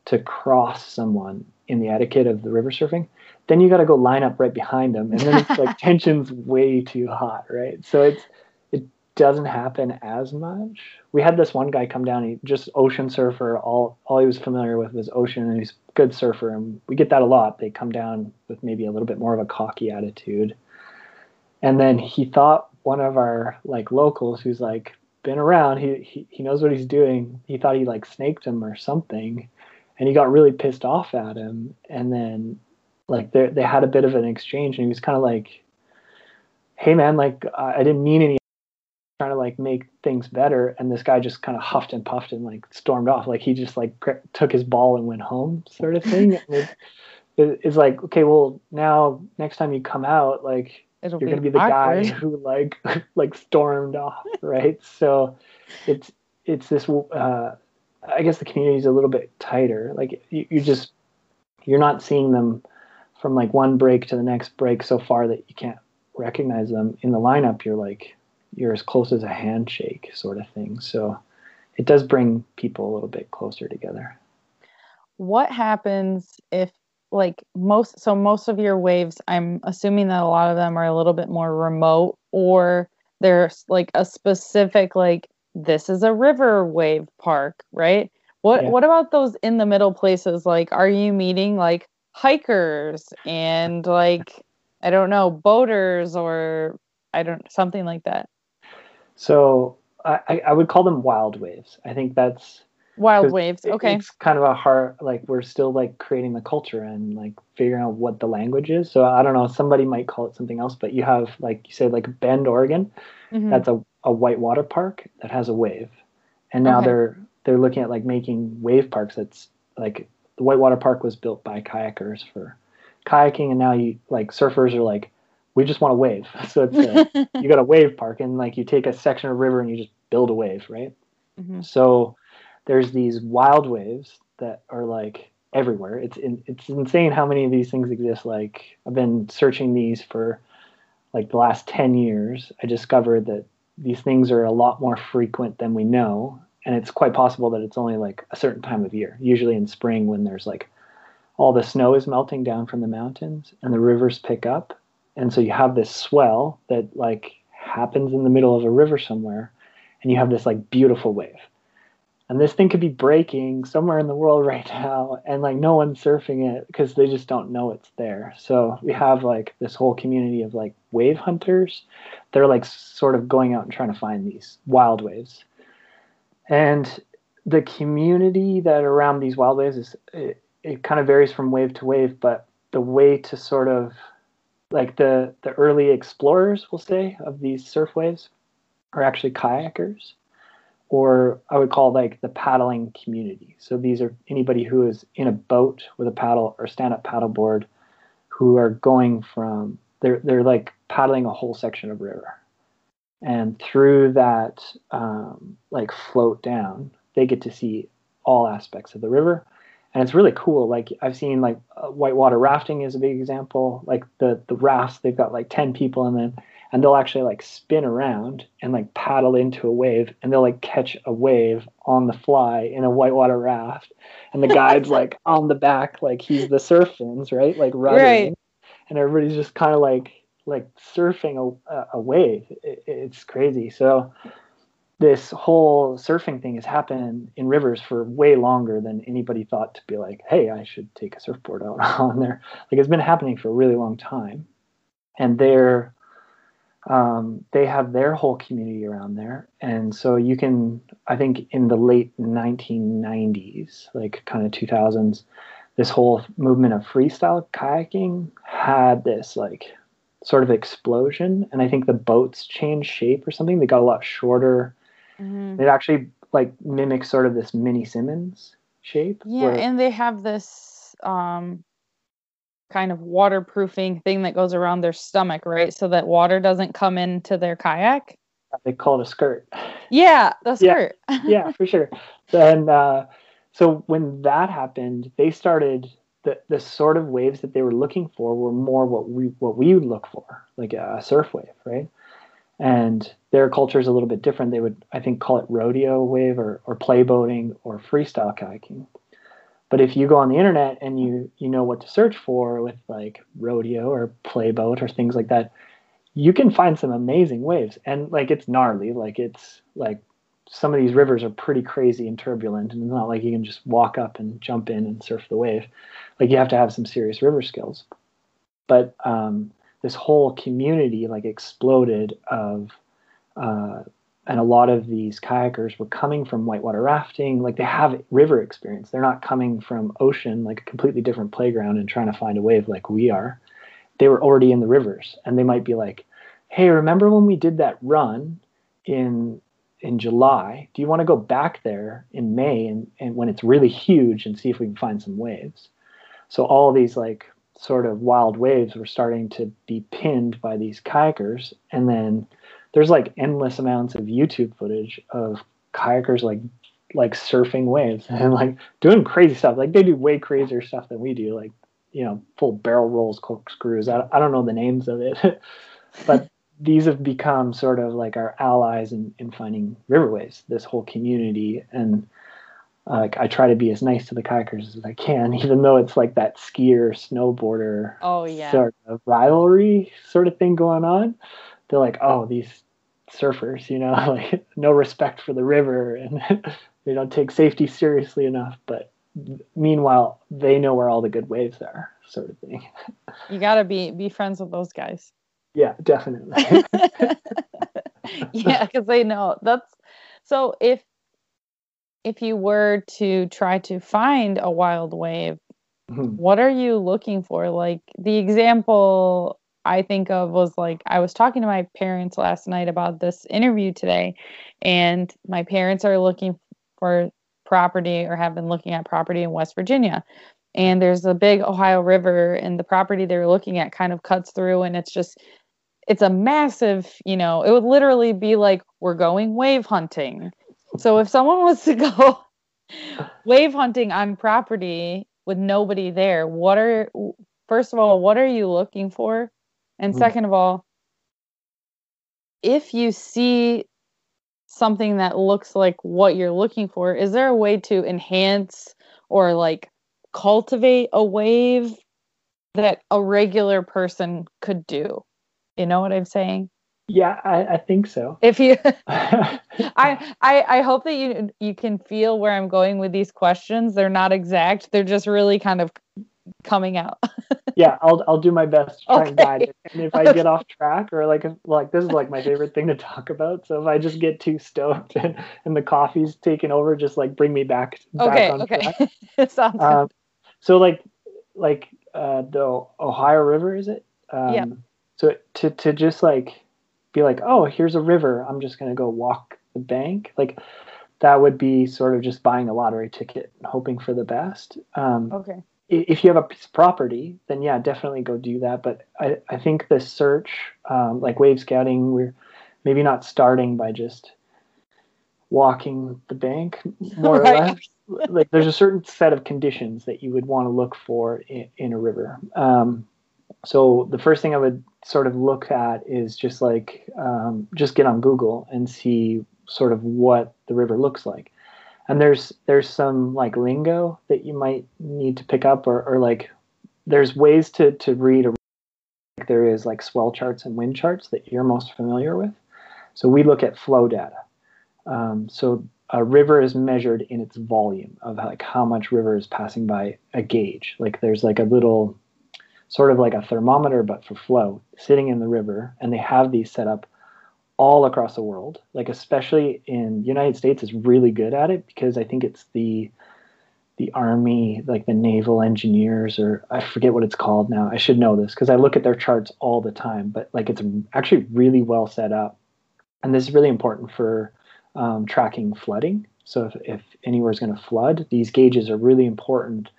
Speaker 3: to cross someone in the etiquette of the river surfing then you got to go line up right behind them and then it's like tension's way too hot right? So it's it doesn't happen as much. We had this one guy come down he just ocean surfer all all he was familiar with was ocean and he's a good surfer and we get that a lot. They come down with maybe a little bit more of a cocky attitude. And then he thought one of our like locals who's like been around he, he he knows what he's doing. He thought he like snaked him or something and he got really pissed off at him and then like they they had a bit of an exchange and he was kind of like hey man like i didn't mean any trying to like make things better and this guy just kind of huffed and puffed and like stormed off. Like he just like took his ball and went home sort of thing. It, it, it's like okay well now next time you come out like It'll you're gonna be the awkward. guy who like like stormed off right? So it's it's this uh i guess the community is a little bit tighter. Like you, you just you're not seeing them from like one break to the next break so far that you can't recognize them in the lineup you're like you're as close as a handshake sort of thing. So it does bring people a little bit closer together.
Speaker 2: What happens if like most so most of your waves i'm assuming that a lot of them are a little bit more remote or there's like a specific like this is a river wave park right? What yeah. what about those in the middle places? Like are you meeting like hikers and like I don't know boaters or I don't something like that.
Speaker 3: So I, I would call them wild waves. I think that's
Speaker 2: wild waves. Okay,
Speaker 3: it's kind of a hard like we're still like creating the culture and like figuring out what the language is. So I don't know. Somebody might call it something else, but you have like you said like Bend, Oregon. Mm-hmm. That's a a white water park that has a wave, and now okay. they're they're looking at like making wave parks that's like the Whitewater Park was built by kayakers for kayaking, and now you like surfers are like, we just want a wave. So it's a, you got a wave park, and like you take a section of river and you just build a wave, right? Mm-hmm. So there's these wild waves that are like everywhere. It's in, it's insane how many of these things exist. Like I've been searching these for like the last 10 years. I discovered that these things are a lot more frequent than we know and it's quite possible that it's only like a certain time of year usually in spring when there's like all the snow is melting down from the mountains and the rivers pick up. And so you have this swell that like happens in the middle of a river somewhere and you have this like beautiful wave. And this thing could be breaking somewhere in the world right now and like no one's surfing it because they just don't know it's there. So we have like this whole community of like wave hunters. They're like sort of going out and trying to find these wild waves and the community that around these wild waves is it, it kind of varies from wave to wave but the way to sort of like the the early explorers we'll say of these surf waves are actually kayakers or i would call like the paddling community. So these are anybody who is in a boat with a paddle or stand up paddleboard who are going from they're they're like paddling a whole section of river and through that um, like float down they get to see all aspects of the river. And it's really cool like i've seen like uh, whitewater rafting is a big example like the the rafts they've got like 10 people in them and they'll actually like spin around and like paddle into a wave and they'll like catch a wave on the fly in a whitewater raft. And the guide's like on the back like he's the surf fins right? Like ruddering
Speaker 2: Right.
Speaker 3: and everybody's just kind of like like surfing a, a wave. It, it's crazy. So this whole surfing thing has happened in rivers for way longer than anybody thought to be like hey i should take a surfboard out on there. Like it's been happening for a really long time. And they're um, they have their whole community around there. And so you can i think in the late 1990s like kind of 2000s this whole movement of freestyle kayaking had this like sort of explosion and i think the boats changed shape or something they got a lot shorter
Speaker 2: Mhm.
Speaker 3: it actually like mimics sort of this mini simmons shape
Speaker 2: Yeah,
Speaker 3: where-
Speaker 2: and they have this um kind of waterproofing thing that goes around their stomach, right? So that water doesn't come into their kayak.
Speaker 3: they call it a skirt
Speaker 2: Yeah, the
Speaker 3: Yeah.
Speaker 2: skirt.
Speaker 3: yeah, for sure. And uh, so when that happened, they started the the sort of waves that they were looking for were more what we what we would look for, like a surf wave, right? And their culture is a little bit different. They would, I think, call it rodeo wave or or play boating or freestyle kayaking. But if you go on the internet and you you know what to search for with like rodeo or play boat or things like that, you can find some amazing waves. And like it's gnarly, like it's like some of these rivers are pretty crazy and turbulent and it's not like you can just walk up and jump in and surf the wave. Like you have to have some serious river skills. But um, this whole community like exploded of uh, and a lot of these kayakers were coming from whitewater rafting. Like they have river experience. They're not coming from ocean like a completely different playground and trying to find a wave like we are. They were already in the rivers and they might be like hey remember when we did that run in in July. Do you want to go back there in May and, and when it's really huge and see if we can find some waves? So all these like sort of wild waves were starting to be pinned by these kayakers. And then there's like endless amounts of YouTube footage of kayakers like like surfing waves and like doing crazy stuff. Like they do way crazier stuff than we do, like you know, full barrel rolls, corkscrews. I, I don't know the names of it, but these have become sort of like our allies in, in finding riverways, this whole community. And uh, like I try to be as nice to the kayakers as I can, even though it's like that skier, snowboarder
Speaker 2: Oh yeah.
Speaker 3: sort of rivalry sort of thing going on. They're like, oh, these surfers, you know, like no respect for the river and they don't take safety seriously enough. But meanwhile, they know where all the good waves are, sort of thing.
Speaker 2: You gotta be be friends with those guys.
Speaker 3: Yeah, definitely.
Speaker 2: yeah, because they know that's so if if you were to try to find a wild wave,
Speaker 3: Mhm.
Speaker 2: what are you looking for? Like the example I think of was like I was talking to my parents last night about this interview today, and my parents are looking for property or have been looking at property in West Virginia. And there's a big Ohio River, and the property they were looking at kind of cuts through, and it's just it's a massive, you know, it would literally be like we're going wave hunting. So if someone was to go wave hunting on property with nobody there, what are first of all, what are you looking for? And
Speaker 3: Hmm.
Speaker 2: second of all, if you see something that looks like what you're looking for, is there a way to enhance or like cultivate a wave that a regular person could do? You know what I'm saying?
Speaker 3: yeah, I, I think so.
Speaker 2: If you I, I I hope that you you can feel where I'm going with these questions. They're not exact. They're just really kind of coming out.
Speaker 3: yeah, I'll I'll do my best to try and guide
Speaker 2: Okay.
Speaker 3: it. And if I get off track or like like this is like my favorite thing to talk about. So if I just get too stoked and, and the coffee's taken over, just like bring me back back
Speaker 2: okay,
Speaker 3: on
Speaker 2: okay.
Speaker 3: track.
Speaker 2: sounds.
Speaker 3: Um, so like like uh, the Ohio River is it? Um,
Speaker 2: Yeah.
Speaker 3: So to to just like be like, oh, here's a river. I'm just gonna go walk the bank. Like that would be sort of just buying a lottery ticket and hoping for the best. Um,
Speaker 2: Okay.
Speaker 3: if you have a piece of property, then yeah, definitely go do that. But I, I think the search, um, like wave scouting, we're maybe not starting by just walking the bank more
Speaker 2: Right.
Speaker 3: or less. Like there's a certain set of conditions that you would want to look for in, in a river. Um, so the first thing I would sort of look at is just like um, just get on Google and see sort of what the river looks like. And there's there's some like lingo that you might need to pick up or, or like there's ways to to read a like there is like swell charts and wind charts that you're most familiar with. So we look at flow data. Um, so a river is measured in its volume of like how much river is passing by a gauge. Like there's like a little sort of like a thermometer but for flow sitting in the river and they have these set up all across the world. Like especially in United States is really good at it because I think it's the the army, like the naval engineers, or I forget what it's called now. I should know this because I look at their charts all the time. But like it's actually really well set up, and this is really important for um, tracking flooding. So if, if is going to flood, these gauges are really important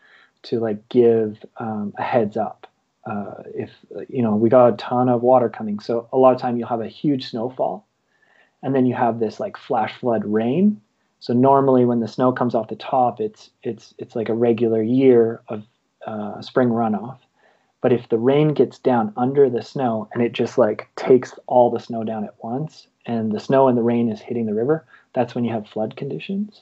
Speaker 3: to like give um, a heads up. Uh, if you know we got a ton of water coming, so a lot of time you'll have a huge snowfall, and then you have this like flash flood rain. So normally when the snow comes off the top, it's it's it's like a regular year of uh, spring runoff. But if the rain gets down under the snow and it just like takes all the snow down at once, and the snow and the rain is hitting the river, that's when you have flood conditions.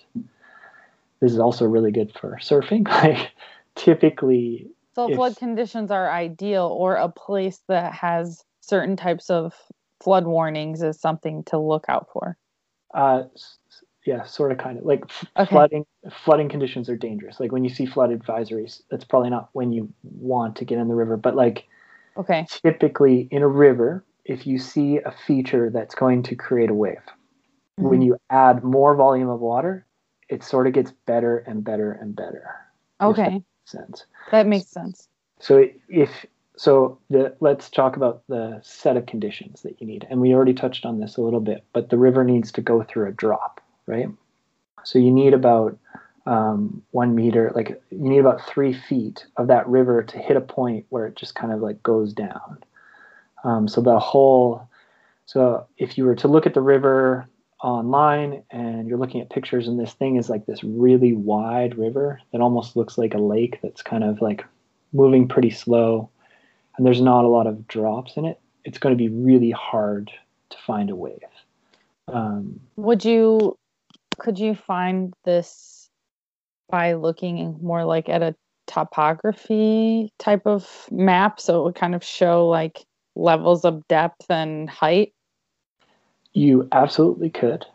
Speaker 3: This is also really good for surfing. Like typically
Speaker 2: so flood conditions are ideal or a place that has certain types of flood warnings is something to look out for.
Speaker 3: Uh yeah, sort of kind of like okay. flooding flooding conditions are dangerous. Like when you see flood advisories, that's probably not when you want to get in the river, but like
Speaker 2: okay.
Speaker 3: Typically in a river, if you see a feature that's going to create a wave, mm-hmm. when you add more volume of water, it sort of gets better and better and better.
Speaker 2: Okay. Sense. That makes sense.
Speaker 3: So if so the let's talk about the set of conditions that you need. And we already touched on this a little bit, but the river needs to go through a drop, right? So you need about um, one meter, like you need about three feet of that river to hit a point where it just kind of like goes down. Um, so the whole, so if you were to look at the river online and you're looking at pictures and this thing is like this really wide river that almost looks like a lake that's kind of like moving pretty slow and there's not a lot of drops in it, it's going to be really hard to find a wave. Um,
Speaker 2: Would you, could you find this by looking more like at a topography type of map so it would kind of show like levels of depth and height?
Speaker 3: You absolutely could,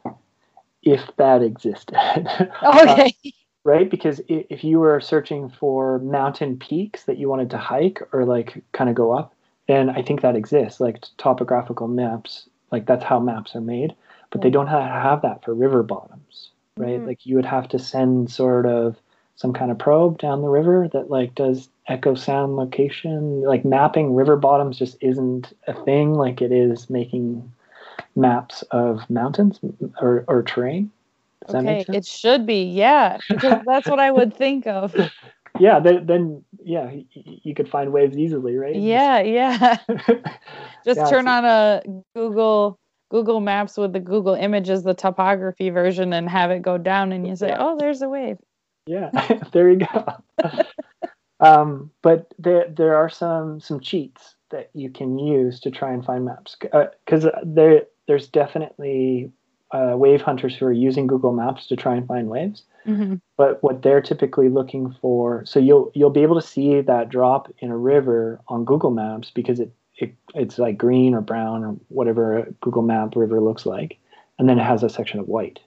Speaker 3: if that existed.
Speaker 2: Okay.
Speaker 3: uh, right? Because if you were searching for mountain peaks that you wanted to hike or like kind of go up, then I think that exists. Like topographical maps, like that's how maps are made, but they don't have that for river bottoms, right? Mm-hmm. Like you would have to send sort of some kind of probe down the river that like does echo sound location like mapping river bottoms just isn't a thing like it is making maps of mountains or, or terrain.
Speaker 2: Does okay it should be yeah because that's what i would think of.
Speaker 3: Yeah then, then yeah you could find waves easily right?
Speaker 2: Yeah yeah. Just yeah, turn on a google google maps with the google images the topography version and have it go down and you say yeah. oh there's a wave.
Speaker 3: Yeah, there you go. um, but there there are some some cheats that you can use to try and find maps because uh, there there's definitely uh, wave hunters who are using Google Maps to try and find waves. Mm-hmm. But what they're typically looking for, so you'll you'll be able to see that drop in a river on Google Maps because it, it it's like green or brown or whatever a Google Map river looks like, and then it has a section of white.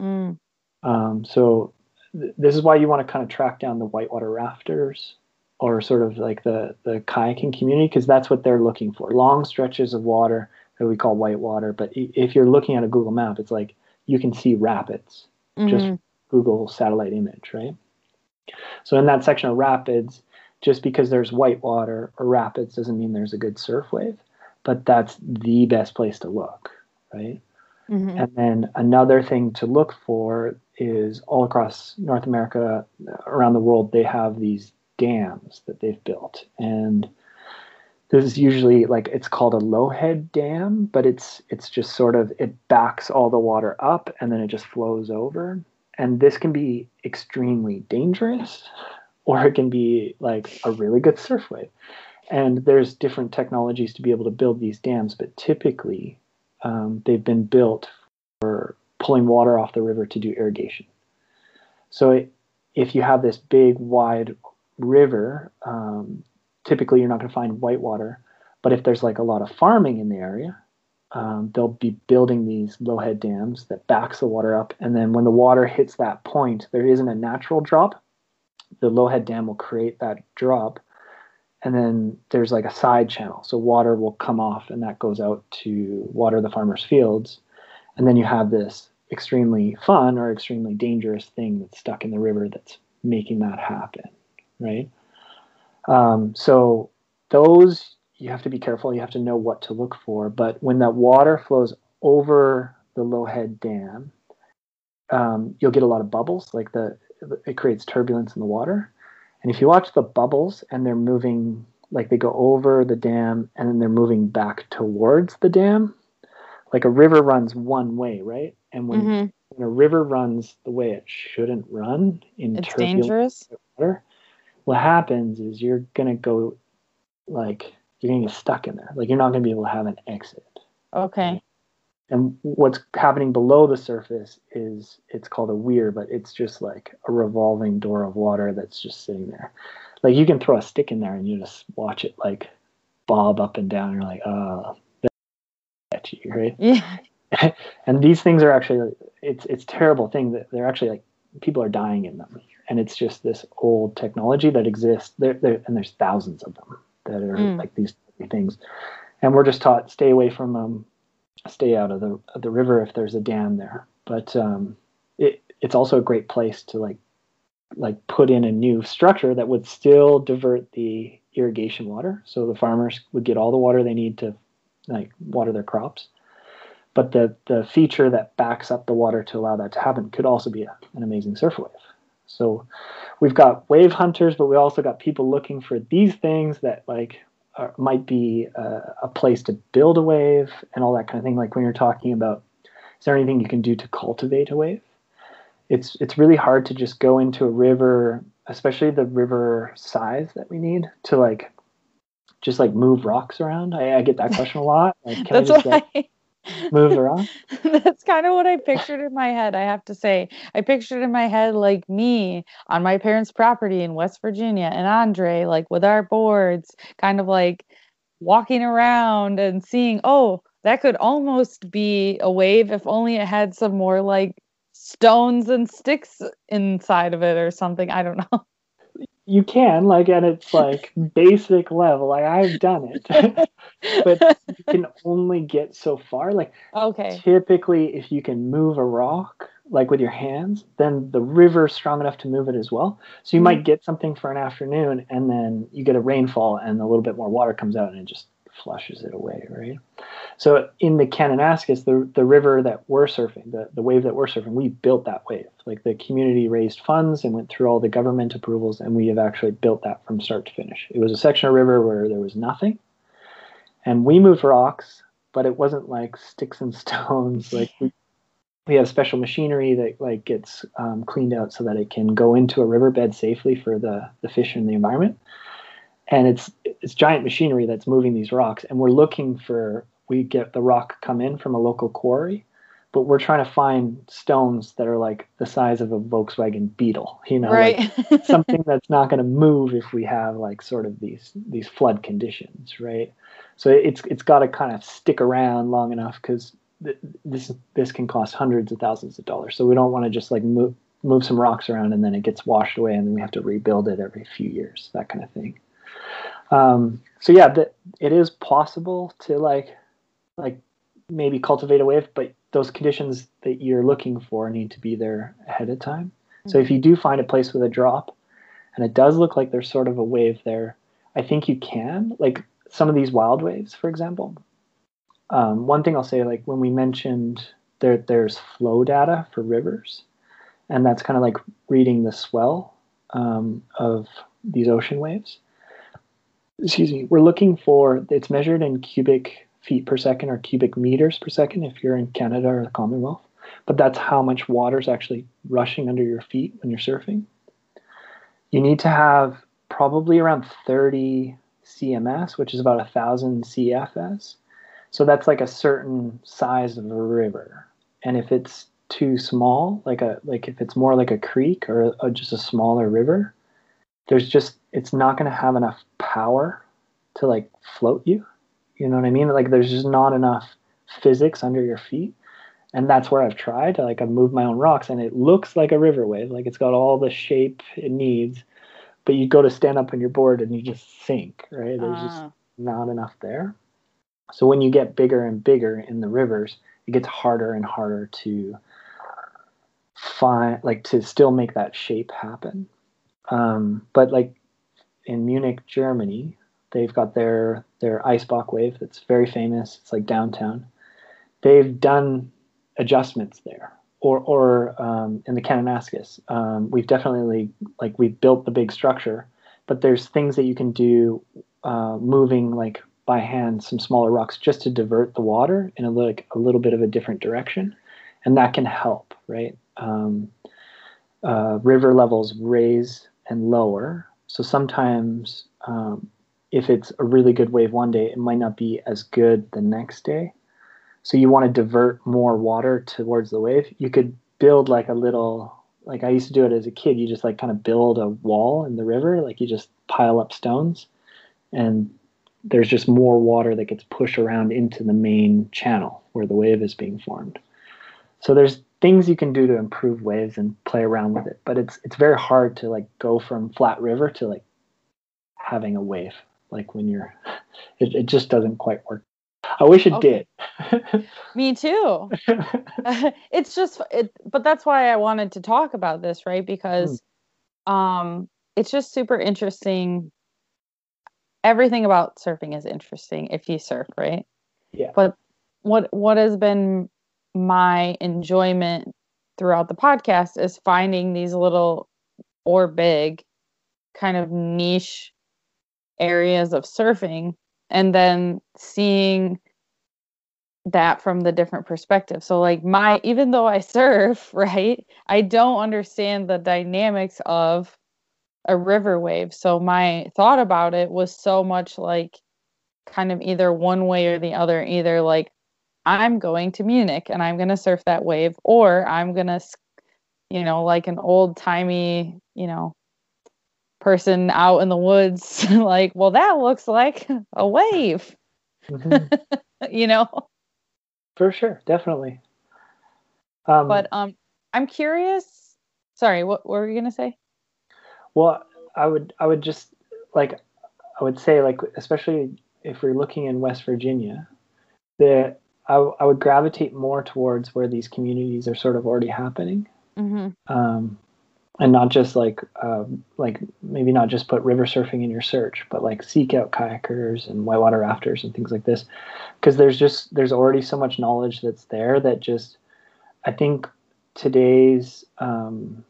Speaker 3: Mm. Um, so this is why you want to kind of track down the whitewater rafters or sort of like the the kayaking community because that's what they're looking for long stretches of water that we call whitewater but if you're looking at a google map it's like you can see rapids mm-hmm. just google satellite image right so in that section of rapids just because there's whitewater or rapids doesn't mean there's a good surf wave but that's the best place to look right mm-hmm. and then another thing to look for is all across North America, around the world, they have these dams that they've built. And this is usually like it's called a low head dam, but it's it's just sort of it backs all the water up and then it just flows over. And this can be extremely dangerous or it can be like a really good surf wave. and there's different technologies to be able to build these dams, but typically um, they've been built for pulling water off the river to do irrigation. So it, if you have this big, wide river, um, typically you're not going to find whitewater. But if there's like a lot of farming in the area, um, they'll be building these low head dams that backs the water up. And then when the water hits that point, there isn't a natural drop. The low head dam will create that drop. And then there's like a side channel. So water will come off and that goes out to water the farmer's fields. And then you have this extremely fun or extremely dangerous thing that's stuck in the river that's making that happen, right? Um, so those you have to be careful. You have to know what to look for. But when that water flows over the Lowhead Dam, um, you'll get a lot of bubbles. Like the it creates turbulence in the water. And if you watch the bubbles and they're moving, like they go over the dam and then they're moving back towards the dam, like a river runs one way, right? And when, mm-hmm. when a river runs the way it shouldn't run in
Speaker 2: it's dangerous
Speaker 3: water, what happens is you're gonna go like you're gonna get stuck in there. Like you're not gonna be able to have an exit.
Speaker 2: Okay.
Speaker 3: And what's happening below the surface is it's called a weir, but it's just like a revolving door of water that's just sitting there. Like you can throw a stick in there and you just watch it like bob up and down. And You're like, oh, that's you, right?
Speaker 2: Yeah.
Speaker 3: and these things are actually it's it's terrible thing that they're actually like people are dying in them, and it's just this old technology that exists there, there and there's thousands of them that are mm. like these things, and we're just taught stay away from them, stay out of the of the river if there's a dam there. But um, it it's also a great place to like like put in a new structure that would still divert the irrigation water, so the farmers would get all the water they need to like water their crops. But the the feature that backs up the water to allow that to happen could also be a, an amazing surf wave. So we've got wave hunters, but we also got people looking for these things that like are, might be a, a place to build a wave and all that kind of thing. Like when you're talking about, is there anything you can do to cultivate a wave? It's it's really hard to just go into a river, especially the river size that we need to like just like move rocks around. I, I get that question a lot. Like,
Speaker 2: That's I just,
Speaker 3: what like, I move around.
Speaker 2: That's kind of what I pictured in my head, I have to say. I pictured in my head like me on my parents' property in West Virginia and Andre like with our boards, kind of like walking around and seeing, oh, that could almost be a wave if only it had some more like stones and sticks inside of it or something. I don't know.
Speaker 3: You can like and it's like basic level like i've done it but you can only get so far. Like
Speaker 2: okay.
Speaker 3: typically if you can move a rock like with your hands then the river's strong enough to move it as well. So you mm-hmm. might get something for an afternoon and then you get a rainfall and a little bit more water comes out and it just flushes it away, right? So in the Kananaskis, the the river that we're surfing, the, the wave that we're surfing, we built that wave. Like the community raised funds and went through all the government approvals, and we have actually built that from start to finish. It was a section of river where there was nothing, and we moved rocks, but it wasn't like sticks and stones. Like we, we have special machinery that like gets um, cleaned out so that it can go into a riverbed safely for the the fish and the environment and it's it's giant machinery that's moving these rocks and we're looking for we get the rock come in from a local quarry but we're trying to find stones that are like the size of a Volkswagen Beetle, you know,
Speaker 2: right.
Speaker 3: like something that's not going to move if we have like sort of these these flood conditions, right? So it's it's got to kind of stick around long enough because th- this this can cost hundreds of thousands of dollars. So we don't want to just like move move some rocks around and then it gets washed away and then we have to rebuild it every few years, that kind of thing. Um, so yeah, that it is possible to like like maybe cultivate a wave, but those conditions that you're looking for need to be there ahead of time. Mm-hmm. So if you do find a place with a drop, and it does look like there's sort of a wave there, I think you can like some of these wild waves, for example. Um, one thing I'll say, like when we mentioned there, there's flow data for rivers, and that's kind of like reading the swell um, of these ocean waves excuse me, we're looking for, it's measured in cubic feet per second or cubic meters per second if you're in Canada or the Commonwealth. But that's how much water is actually rushing under your feet when you're surfing. You need to have probably around 30 CMS, which is about a thousand CFS. So that's like a certain size of a river. And if it's too small, like a like if it's more like a creek or a, just a smaller river, there's just it's not going to have enough power to like float you. You know what I mean? Like there's just not enough physics under your feet. And that's where I've tried. Like I've moved my own rocks and it looks like a river wave. Like it's got all the shape it needs. But you go to stand up on your board and you just sink, right? There's uh. just ah. not enough there. So when you get bigger and bigger in the rivers, it gets harder and harder to find like to still make that shape happen. Um, but like in Munich, Germany, they've got their their Eisbach wave that's very famous. It's like downtown. They've done adjustments there, or or um, in the Kananaskis, um, we've definitely like we've built the big structure, but there's things that you can do uh, moving like by hand some smaller rocks just to divert the water in a like a little bit of a different direction, and that can help, right? Um, uh, river levels raise and lower, so sometimes um, if it's a really good wave one day, it might not be as good the next day. So you want to divert more water towards the wave. You could build like a little, like I used to do it as a kid. You just like kind of build a wall in the river, like you just pile up stones, and there's just more water that gets pushed around into the main channel where the wave is being formed. So there's things you can do to improve waves and play around with it, but it's it's very hard to like go from flat river to like having a wave like when you're it, it just doesn't quite work. I wish it okay.
Speaker 2: did. Me too. It's just it but that's why i wanted to talk about this right? Because mm. um it's just super interesting. Everything about surfing is interesting if you surf right?
Speaker 3: Yeah.
Speaker 2: But what what has been my enjoyment throughout the podcast is finding these little or big kind of niche areas of surfing and then seeing that from the different perspective. So like my even though I surf, right? I don't understand the dynamics of a river wave. So my thought about it was so much like kind of either one way or the other, either like I'm going to Munich and I'm going to surf that wave or I'm going to you know, like an old-timey, you know, person out in the woods like well that looks like a wave. Mm-hmm. you know?
Speaker 3: For sure definitely.
Speaker 2: Um, but um i'm curious sorry what, what were you gonna say?
Speaker 3: Well i would i would just like i would say like especially if we're looking in west virginia the I, I would gravitate more towards where these communities are sort of already happening. Mm-hmm. um, and not just like uh, like maybe not just put river surfing in your search, but like seek out kayakers and whitewater rafters and things like this, because there's just there's already so much knowledge that's there that just I think today's um,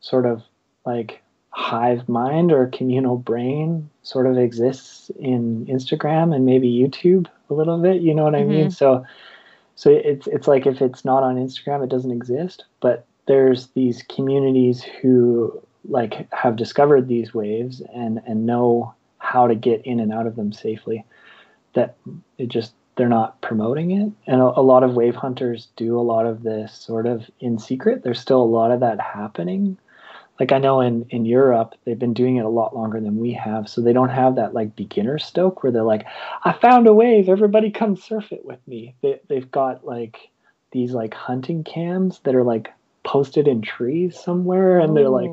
Speaker 3: sort of like hive mind or communal brain sort of exists in Instagram and maybe YouTube a little bit. You know what mm-hmm. I mean? So so it's it's like if it's not on Instagram, it doesn't exist, but there's these communities who like have discovered these waves and and know how to get in and out of them safely that it just they're not promoting it and a, a, lot of wave hunters do a lot of this sort of in secret there's still a lot of that happening like i know in in europe they've been doing it a lot longer than we have so they don't have that like beginner stoke where they're like i found a wave everybody come surf it with me. They, they've got like these like hunting cams that are like posted in trees somewhere and they're like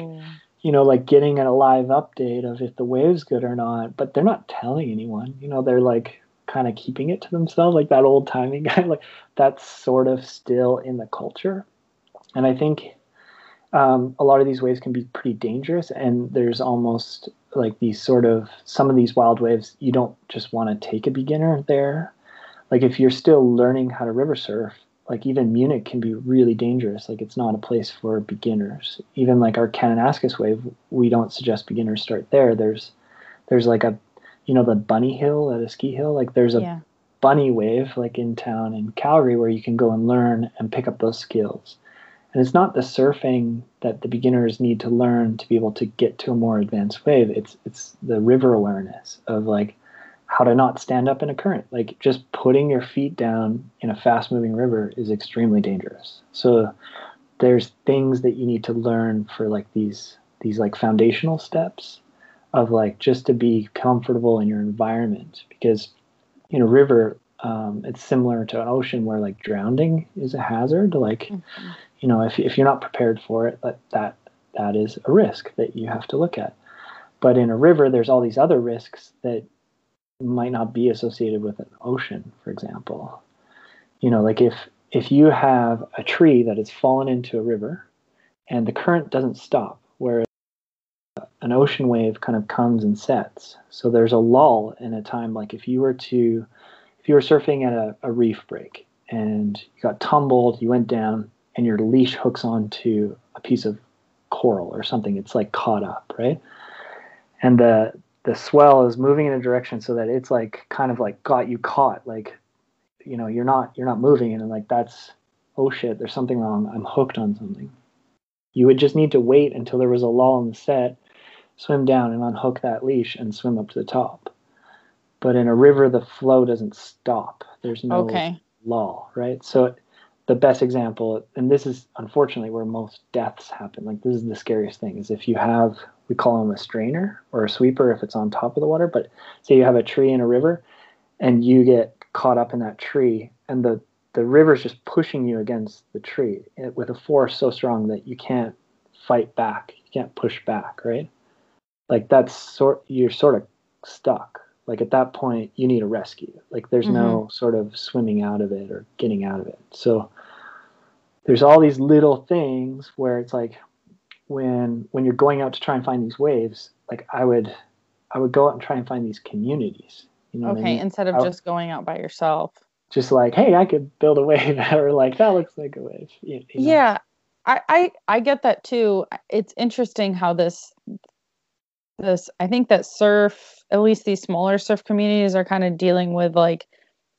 Speaker 3: you know like getting a live update of if the wave's good or not but they're not telling anyone you know they're like kind of keeping it to themselves like that old timey guy like that's sort of still in the culture. And i think um, a lot of these waves can be pretty dangerous and there's almost like these sort of some of these wild waves you don't just want to take a beginner there like if you're still learning how to river surf like even Munich can be really dangerous. Like it's not a place for beginners. Even like our Kananaskis wave, we don't suggest beginners start there. There's there's like a you know the bunny hill at a ski hill. Like there's a yeah. bunny wave like in town in Calgary where you can go and learn and pick up those skills. And it's not the surfing that the beginners need to learn to be able to get to a more advanced wave. It's it's the river awareness of like how to not stand up in a current. Like just putting your feet down in a fast moving river is extremely dangerous. So there's things that you need to learn for like these these like foundational steps of like just to be comfortable in your environment because in a river um, it's similar to an ocean where like drowning is a hazard like mm-hmm. You know if, if you're not prepared for it that that is a risk that you have to look at. But in a river there's all these other risks that might not be associated with an ocean for example. You know like if if you have a tree that has fallen into a river and the current doesn't stop where an ocean wave kind of comes and sets. So there's a lull in a time like if you were to if you were surfing at a, a reef break and you got tumbled, you went down, and your leash hooks onto a piece of coral or something, it's like caught up, right? And the the swell is moving in a direction so that it's like kind of like got you caught, like you know you're not you're not moving, and like that's oh shit, there's something wrong. I'm hooked on something. You would just need to wait until there was a lull in the set, swim down and unhook that leash and swim up to the top. But in a river, the flow doesn't stop. There's no
Speaker 2: okay.
Speaker 3: lull, right? So the best example, and this is unfortunately where most deaths happen. Like this is the scariest thing is if you have, we call them a strainer or a sweeper if it's on top of the water. But say you have a tree in a river, and you get caught up in that tree, and the the river's just pushing you against the tree eh, with a force so strong that you can't fight back. You can't push back, right? Like that's sort you're sort of stuck like at that point you need a rescue like there's mm-hmm. no sort of swimming out of it or getting out of it so there's all these little things where it's like when when you're going out to try and find these waves like i would i would go out and try and find these communities
Speaker 2: you know okay I mean? instead of just going out by yourself
Speaker 3: just like hey i could build a wave or like that looks like a wave you,
Speaker 2: you know? yeah I, I i get that too it's interesting how this this i think that surf at least these smaller surf communities are kind of dealing with like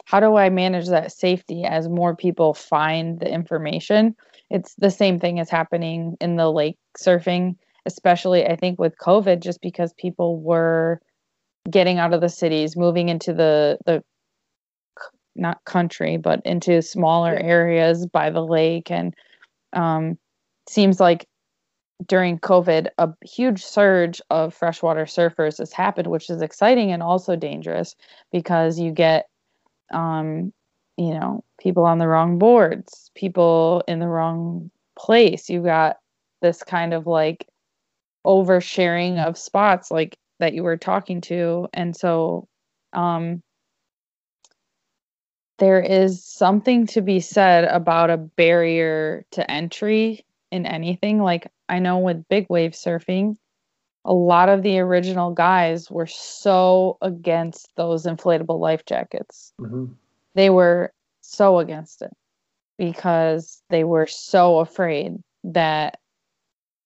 Speaker 2: how do i manage that safety as more people find the information? It's the same thing as happening in the lake surfing especially i think with covid just because people were getting out of the cities moving into the the not country but into smaller areas by the lake. And um seems like during COVID, a huge surge of freshwater surfers has happened, which is exciting and also dangerous because you get, um, you know, people on the wrong boards, people in the wrong place. You got this kind of like oversharing of spots, like that you were talking to, and so, um, there is something to be said about a barrier to entry in anything. Like I know with big wave surfing, a lot of the original guys were so against those inflatable life jackets. Mm-hmm. They were so against it because they were so afraid that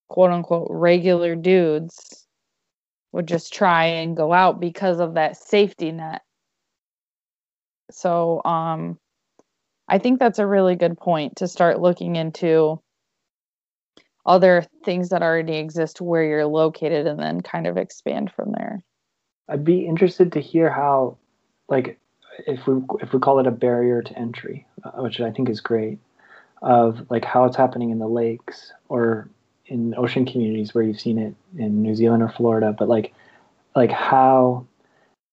Speaker 2: quote unquote regular dudes would just try and go out because of that safety net. So um I think that's a really good point to start looking into other things that already exist where you're located and then kind of expand from there.
Speaker 3: I'd be interested to hear how, like, if we if we call it a barrier to entry, uh, which I think is great, of like how it's happening in the lakes or in ocean communities where you've seen it in New Zealand or Florida, but like like how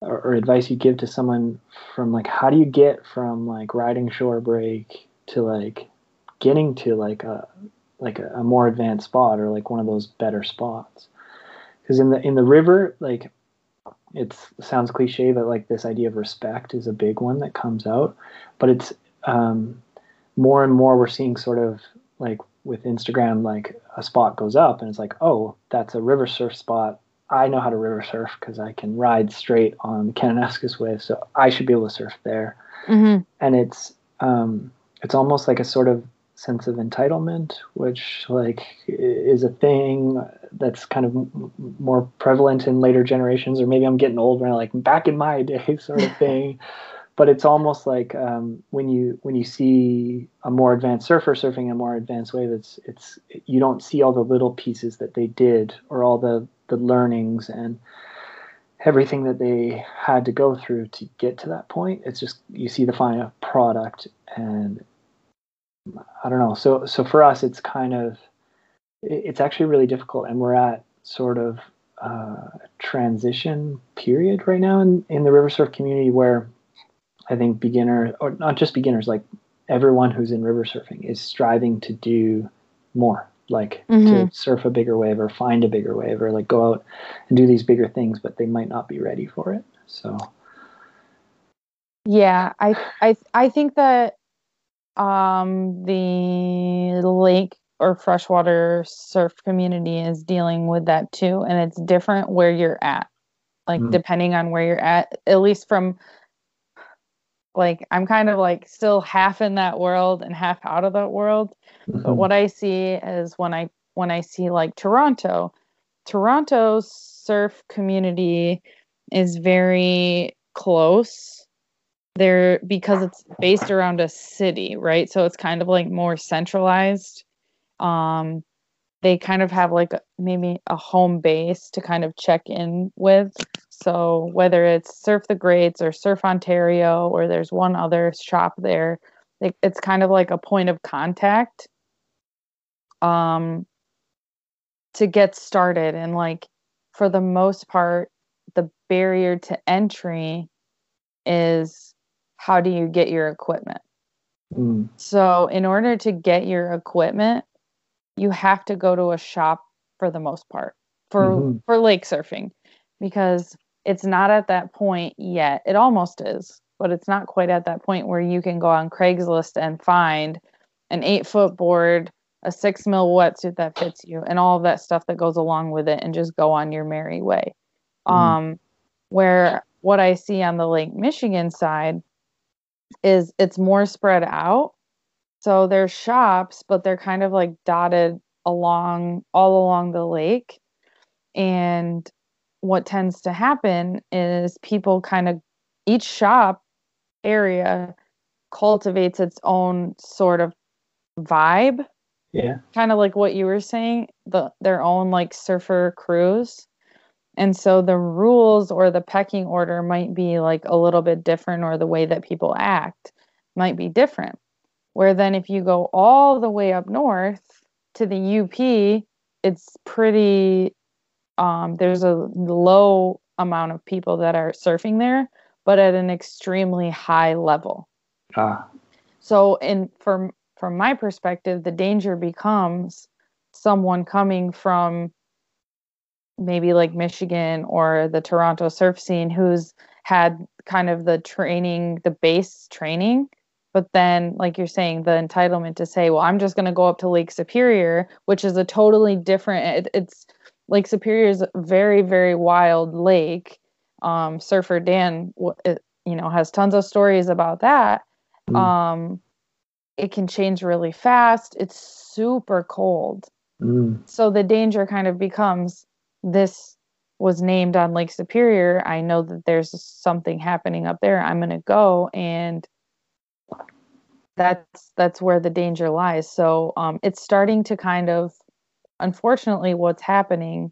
Speaker 3: or, or advice you give to someone from like how do you get from like riding shore break to like getting to like a like a, a more advanced spot or like one of those better spots. Because in the in the river like it sounds cliche but like this idea of respect is a big one that comes out. But it's um, more and more we're seeing sort of like with instagram like a spot goes up and it's like oh that's a river surf spot. I know how to river surf because i can ride straight on the kananaskis wave so i should be able to surf there. Mm-hmm. and it's um, it's almost like a sort of sense of entitlement, which like is a thing that's kind of m- more prevalent in later generations, or maybe I'm getting old and like back in my day sort of thing. but it's almost like um, when you when you see a more advanced surfer surfing a more advanced wave, it's it's you don't see all the little pieces that they did or all the the learnings and everything that they had to go through to get to that point. It's just you see the final product, and I don't know. So so for us, it's kind of it's actually really difficult, and we're at sort of uh, transition period right now in, in the river surf community where I think beginner or not just beginners, like everyone who's in river surfing is striving to do more, like mm-hmm. to surf a bigger wave or find a bigger wave or like go out and do these bigger things, but they might not be ready for it. So
Speaker 2: yeah, I I I think that um the lake or freshwater surf community is dealing with that too and it's different where you're at like mm. depending on where you're at at least from like i'm kind of like still half in that world and half out of that world mm-hmm. but what i see is when i when i see like toronto toronto's surf community is very close there because it's based around a city right? So it's kind of like more centralized. Um they kind of have like maybe a home base to kind of check in with. So whether it's surf the greats or surf ontario or there's one other shop there it's kind of like a point of contact um to get started. And like for the most part the barrier to entry is how do you get your equipment mm. so in order to get your equipment you have to go to a shop for the most part for mm-hmm. for lake surfing because it's not at that point yet. It almost is, but it's not quite at that point where you can go on Craigslist and find an eight foot board, a six mil wetsuit that fits you, and all of that stuff that goes along with it, and just go on your merry way. Mm-hmm. Um, where what I see on the Lake Michigan side is it's more spread out so there's shops, but they're kind of like dotted along all along the lake. And what tends to happen is people kind of each shop area cultivates its own sort of vibe.
Speaker 3: Yeah.
Speaker 2: Kind of like what you were saying, the their own like surfer crews. And so the rules or the pecking order might be like a little bit different or the way that people act might be different. Where then, if you go all the way up north to the UP, it's pretty, um, there's a low amount of people that are surfing there, but at an extremely high level. Ah. So, in from from my perspective, the danger becomes someone coming from maybe like Michigan or the Toronto surf scene who's had kind of the training, the base training, but then like you're saying the entitlement to say well i'm just going to go up to lake superior which is a totally different it, it's lake superior is a very very wild lake um, surfer dan it, you know has tons of stories about that mm. um, it can change really fast it's super cold mm. so the danger kind of becomes this was named on lake superior i know that there's something happening up there. I'm going to go and that's that's where the danger lies. So um, it's starting to kind of unfortunately what's happening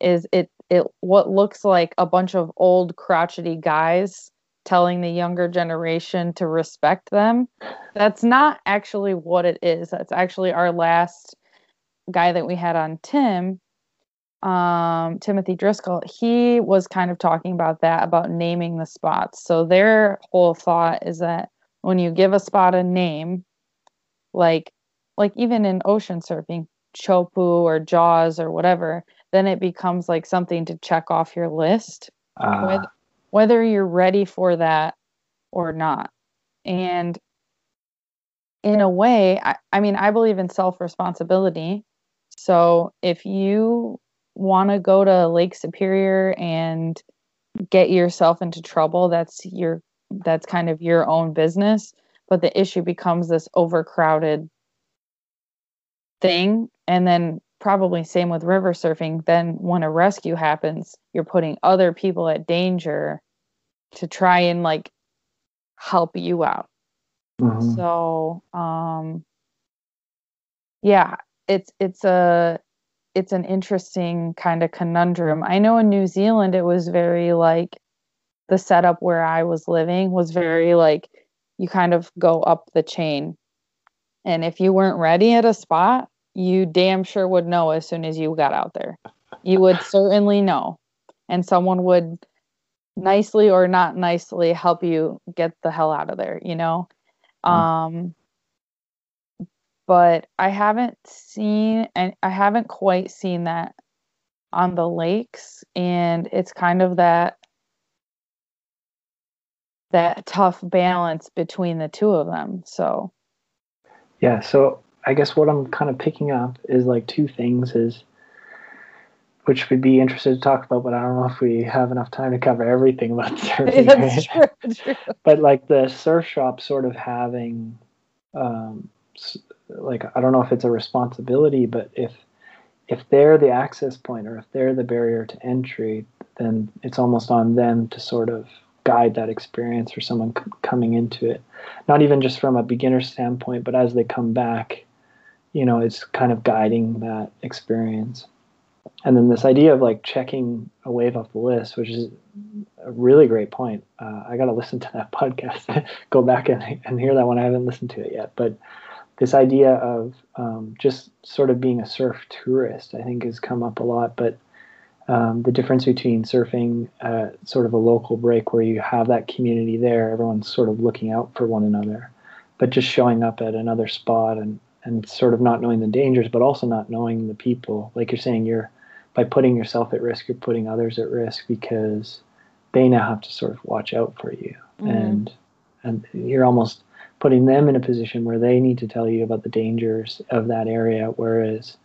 Speaker 2: is it it what looks like a bunch of old crotchety guys telling the younger generation to respect them. That's not actually what it is. That's actually our last guy that we had on tim um, timothy driscoll he was kind of talking about that about naming the spots so their whole thought is that when you give a spot a name, like like even in ocean surfing, Teahupo'o or Jaws or whatever, then it becomes like something to check off your list, uh. whether, whether you're ready for that or not. And in a way, I, I mean, I believe in self responsibility. So if you want to go to Lake Superior and get yourself into trouble, that's your that's kind of your own business. But the issue becomes this overcrowded thing and then probably same with river surfing. Then when a rescue happens you're putting other people at danger to try and like help you out. Mm-hmm. so um yeah it's it's a it's an interesting kind of conundrum. I know in New Zealand it was very like the setup where I was living was very like you kind of go up the chain. And if you weren't ready at a spot, you damn sure would know as soon as you got out there. You would certainly know. And someone would nicely or not nicely help you get the hell out of there, you know? Mm. Um but I haven't seen and I haven't quite seen that on the lakes and it's kind of that that tough balance between the two of them. So
Speaker 3: yeah, so I guess what I'm kind of picking up is like two things is which we'd be interested to talk about, but I don't know if we have enough time to cover everything about surfing. That's true, true. But like the surf shop sort of having um, like I don't know if it's a responsibility, but if if they're the access point or if they're the barrier to entry, then it's almost on them to sort of guide that experience for someone c- coming into it. Not even just from a beginner standpoint, but as they come back, you know, it's kind of guiding that experience. And then this idea of like checking a wave off the list, which is a really great point. Uh, I got to listen to that podcast, go back and, and hear that one. I haven't listened to it yet, but this idea of um, just sort of being a surf tourist, I think, has come up a lot. But um, the difference between surfing at sort of a local break where you have that community there, everyone's sort of looking out for one another, but just showing up at another spot and, and sort of not knowing the dangers, but also not knowing the people. Like you're saying, you're by putting yourself at risk, you're putting others at risk because they now have to sort of watch out for you, mm-hmm. and and you're almost putting them in a position where they need to tell you about the dangers of that area, whereas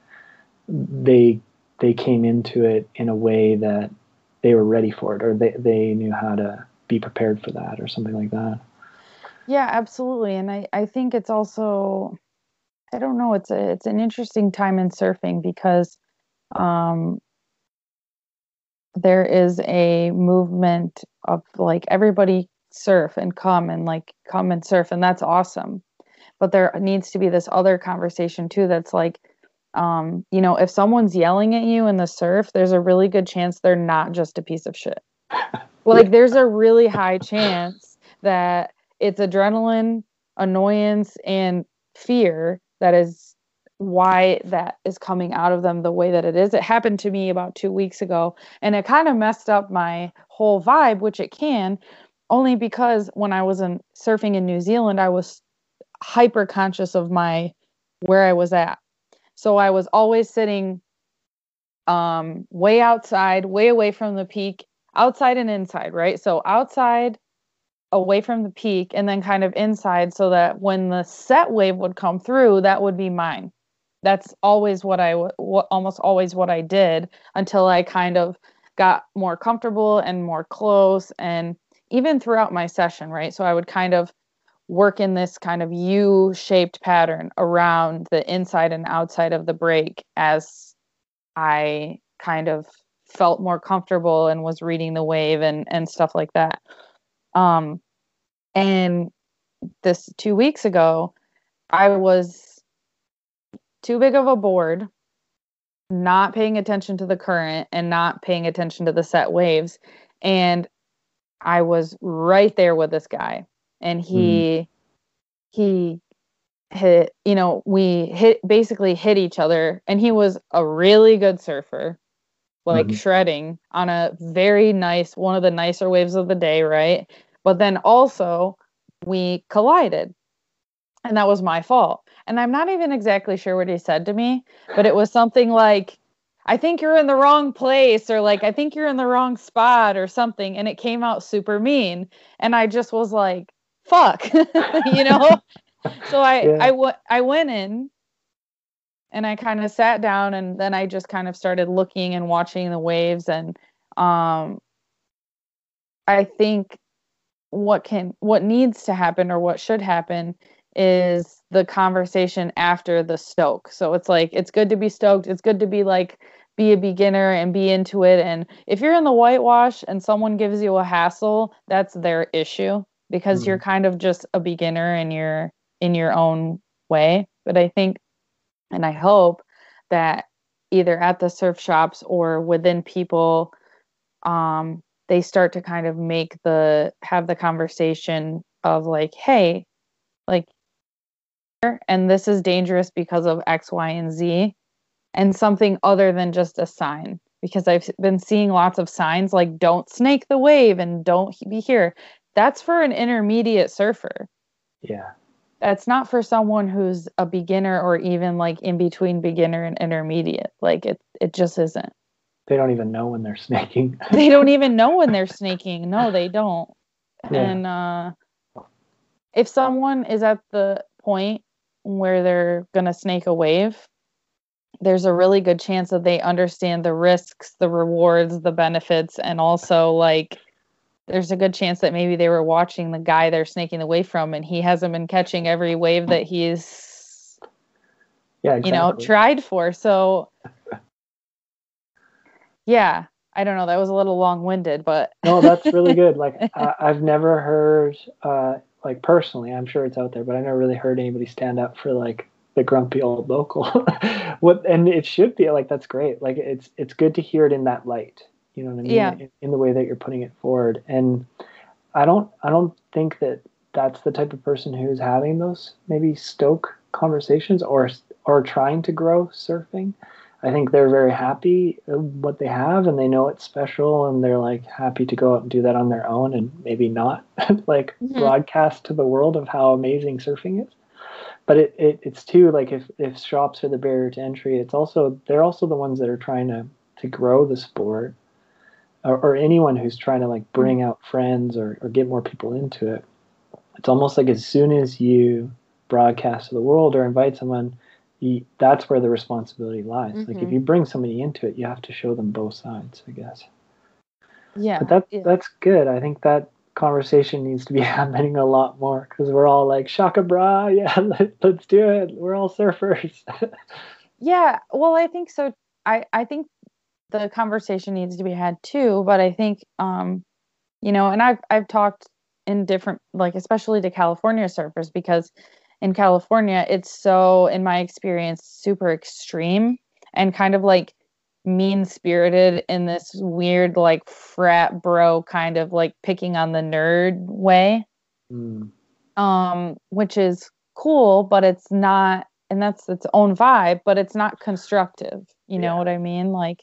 Speaker 3: they they came into it in a way that they were ready for it or they, they knew how to be prepared for that or something like that.
Speaker 2: Yeah, absolutely. And I, I think it's also I don't know, it's a it's an interesting time in surfing because um there is a movement of like everybody surf and come and like come and surf and that's awesome but there needs to be this other conversation too that's like um you know if someone's yelling at you in the surf there's a really good chance they're not just a piece of shit like there's a really high chance that it's adrenaline annoyance and fear that is why that is coming out of them the way that it is. It happened to me about two weeks ago and it kind of messed up my whole vibe, which it can, only because when I was in surfing in New Zealand, I was hyper conscious of my where I was at. So I was always sitting um way outside, way away from the peak, outside and inside, right? So outside away from the peak and then kind of inside so that when the set wave would come through, that would be mine. That's always what I almost always what I did until I kind of got more comfortable and more close and even throughout my session, right? So I would kind of work in this kind of U shaped pattern around the inside and outside of the break as I kind of felt more comfortable and was reading the wave and, and stuff like that. Um, and this two weeks ago, I was too big of a board, not paying attention to the current and not paying attention to the set waves. And I was right there with this guy, and he mm. he hit. You know, we hit basically hit each other, and he was a really good surfer, like mm-hmm. shredding on a very nice one of the nicer waves of the day, right? But then also we collided, and that was my fault. And I'm not even exactly sure what he said to me, but it was something like I think you're in the wrong place or like I think you're in the wrong spot or something and it came out super mean and I just was like fuck you know so I yeah. I, w- I went in and I kind of sat down and then I just kind of started looking and watching the waves and um I think what can what needs to happen or what should happen is the conversation after the stoke. So it's like it's good to be stoked. It's good to be like be a beginner and be into it. And if you're in the whitewash and someone gives you a hassle, that's their issue because mm-hmm. you're kind of just a beginner and you're in your own way. But I think and I hope that either at the surf shops or within people um they start to kind of make the have the conversation of like hey like and this is dangerous because of x y and z and something other than just a sign because i've been seeing lots of signs like don't snake the wave and don't be here that's for an intermediate surfer
Speaker 3: Yeah.
Speaker 2: that's not for someone who's a beginner or even like in between beginner and intermediate like it it just isn't
Speaker 3: They don't even know when they're snaking.
Speaker 2: they don't even know when they're snaking no they don't
Speaker 3: Yeah.
Speaker 2: and uh if someone is at the point where they're going to snake a wave there's a really good chance that they understand the risks the rewards the benefits and also like there's a good chance that maybe they were watching the guy they're snaking away from and he hasn't been catching every wave that he's
Speaker 3: Yeah,
Speaker 2: you know tried for. So yeah i don't know. That was a little long-winded but
Speaker 3: no, that's really good. Like I, I've never heard, uh, like personally, I'm sure it's out there, but I never really heard anybody stand up for like the grumpy old local. what and it should be like that's great. Like it's it's good to hear it in that light. You know what I mean?
Speaker 2: Yeah.
Speaker 3: In, in the way that you're putting it forward. And I don't I don't think that that's the type of person who's having those maybe stoke conversations or or trying to grow surfing. I think they're very happy what they have and they know it's special and they're like happy to go out and do that on their own and maybe not like
Speaker 2: Mhm.
Speaker 3: broadcast to the world of how amazing surfing is. But it, it it's too like if, if shops are the barrier to entry, it's also they're also the ones that are trying to to grow the sport or, or anyone who's trying to like bring out friends or, or get more people into it. It's almost like as soon as you broadcast to the world or invite someone, you, that's where the responsibility lies. Like if
Speaker 2: Mhm.
Speaker 3: you bring somebody into it, you have to show them both sides, I guess.
Speaker 2: yeah
Speaker 3: But that's
Speaker 2: yeah.
Speaker 3: that's good. I think that conversation needs to be happening a lot more because we're all like shaka bra, yeah, let, let's do it. We're all surfers.
Speaker 2: Yeah, well, I think so. I I think the conversation needs to be had too, but I think um you know, and I've I've talked in different like especially to California surfers because in California it's so in my experience super extreme and kind of like mean spirited in this weird like frat bro kind of like picking on the nerd way.
Speaker 3: Mm,
Speaker 2: um which is cool but it's not and that's its own vibe but it's not constructive. You know what i mean? Like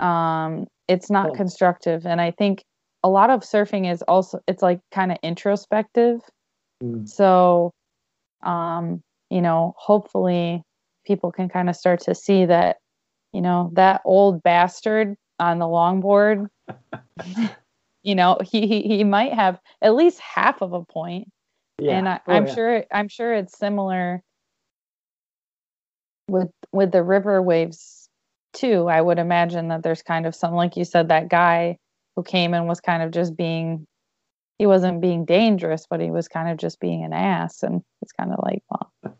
Speaker 2: um it's not constructive. And i think a lot of surfing is also it's like kind of introspective.
Speaker 3: Mm.
Speaker 2: so um you know hopefully people can kind of start to see that you know that old bastard on the longboard you know he, he he might have at least half of a point
Speaker 3: Yeah.
Speaker 2: and I,
Speaker 3: Oh,
Speaker 2: I'm
Speaker 3: yeah.
Speaker 2: sure I'm sure it's similar with with the river waves too. I would imagine that there's kind of some like you said that guy who came and was kind of just being he wasn't being dangerous, but he was kind of just being an ass and it's kind of like, well,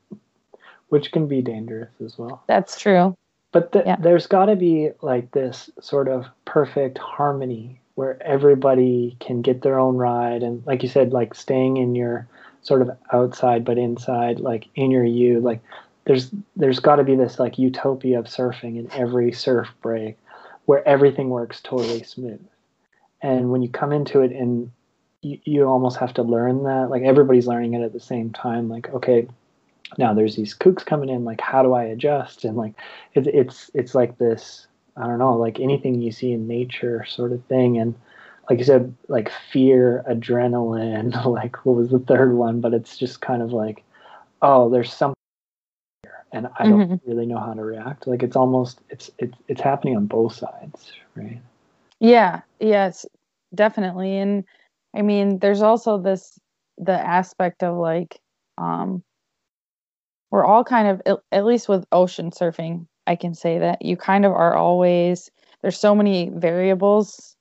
Speaker 3: which can be dangerous as well.
Speaker 2: that's true.
Speaker 3: But th-
Speaker 2: Yeah.
Speaker 3: there's got to be like this sort of perfect harmony where everybody can get their own ride, and like you said, like staying in your sort of outside but inside, like in your you. Like there's there's got to be this like utopia of surfing in every surf break, where everything works totally smooth. And when you come into it and you, you almost have to learn that, like everybody's learning it at the same time. Like okay, now there's these kooks coming in. Like how do I adjust? And like it, it's it's like this I don't know, like anything you see in nature sort of thing. And like you said, like fear, adrenaline, like what was the third one? But it's just kind of like, oh, there's something here, and I don't mm-hmm. really know how to react. Like it's almost it's it's it's happening on both sides, right?
Speaker 2: Yeah, yes, definitely. And I mean, there's also this the aspect of like um we're all kind of at, least with ocean surfing, I can say that you kind of are always there's so many variables.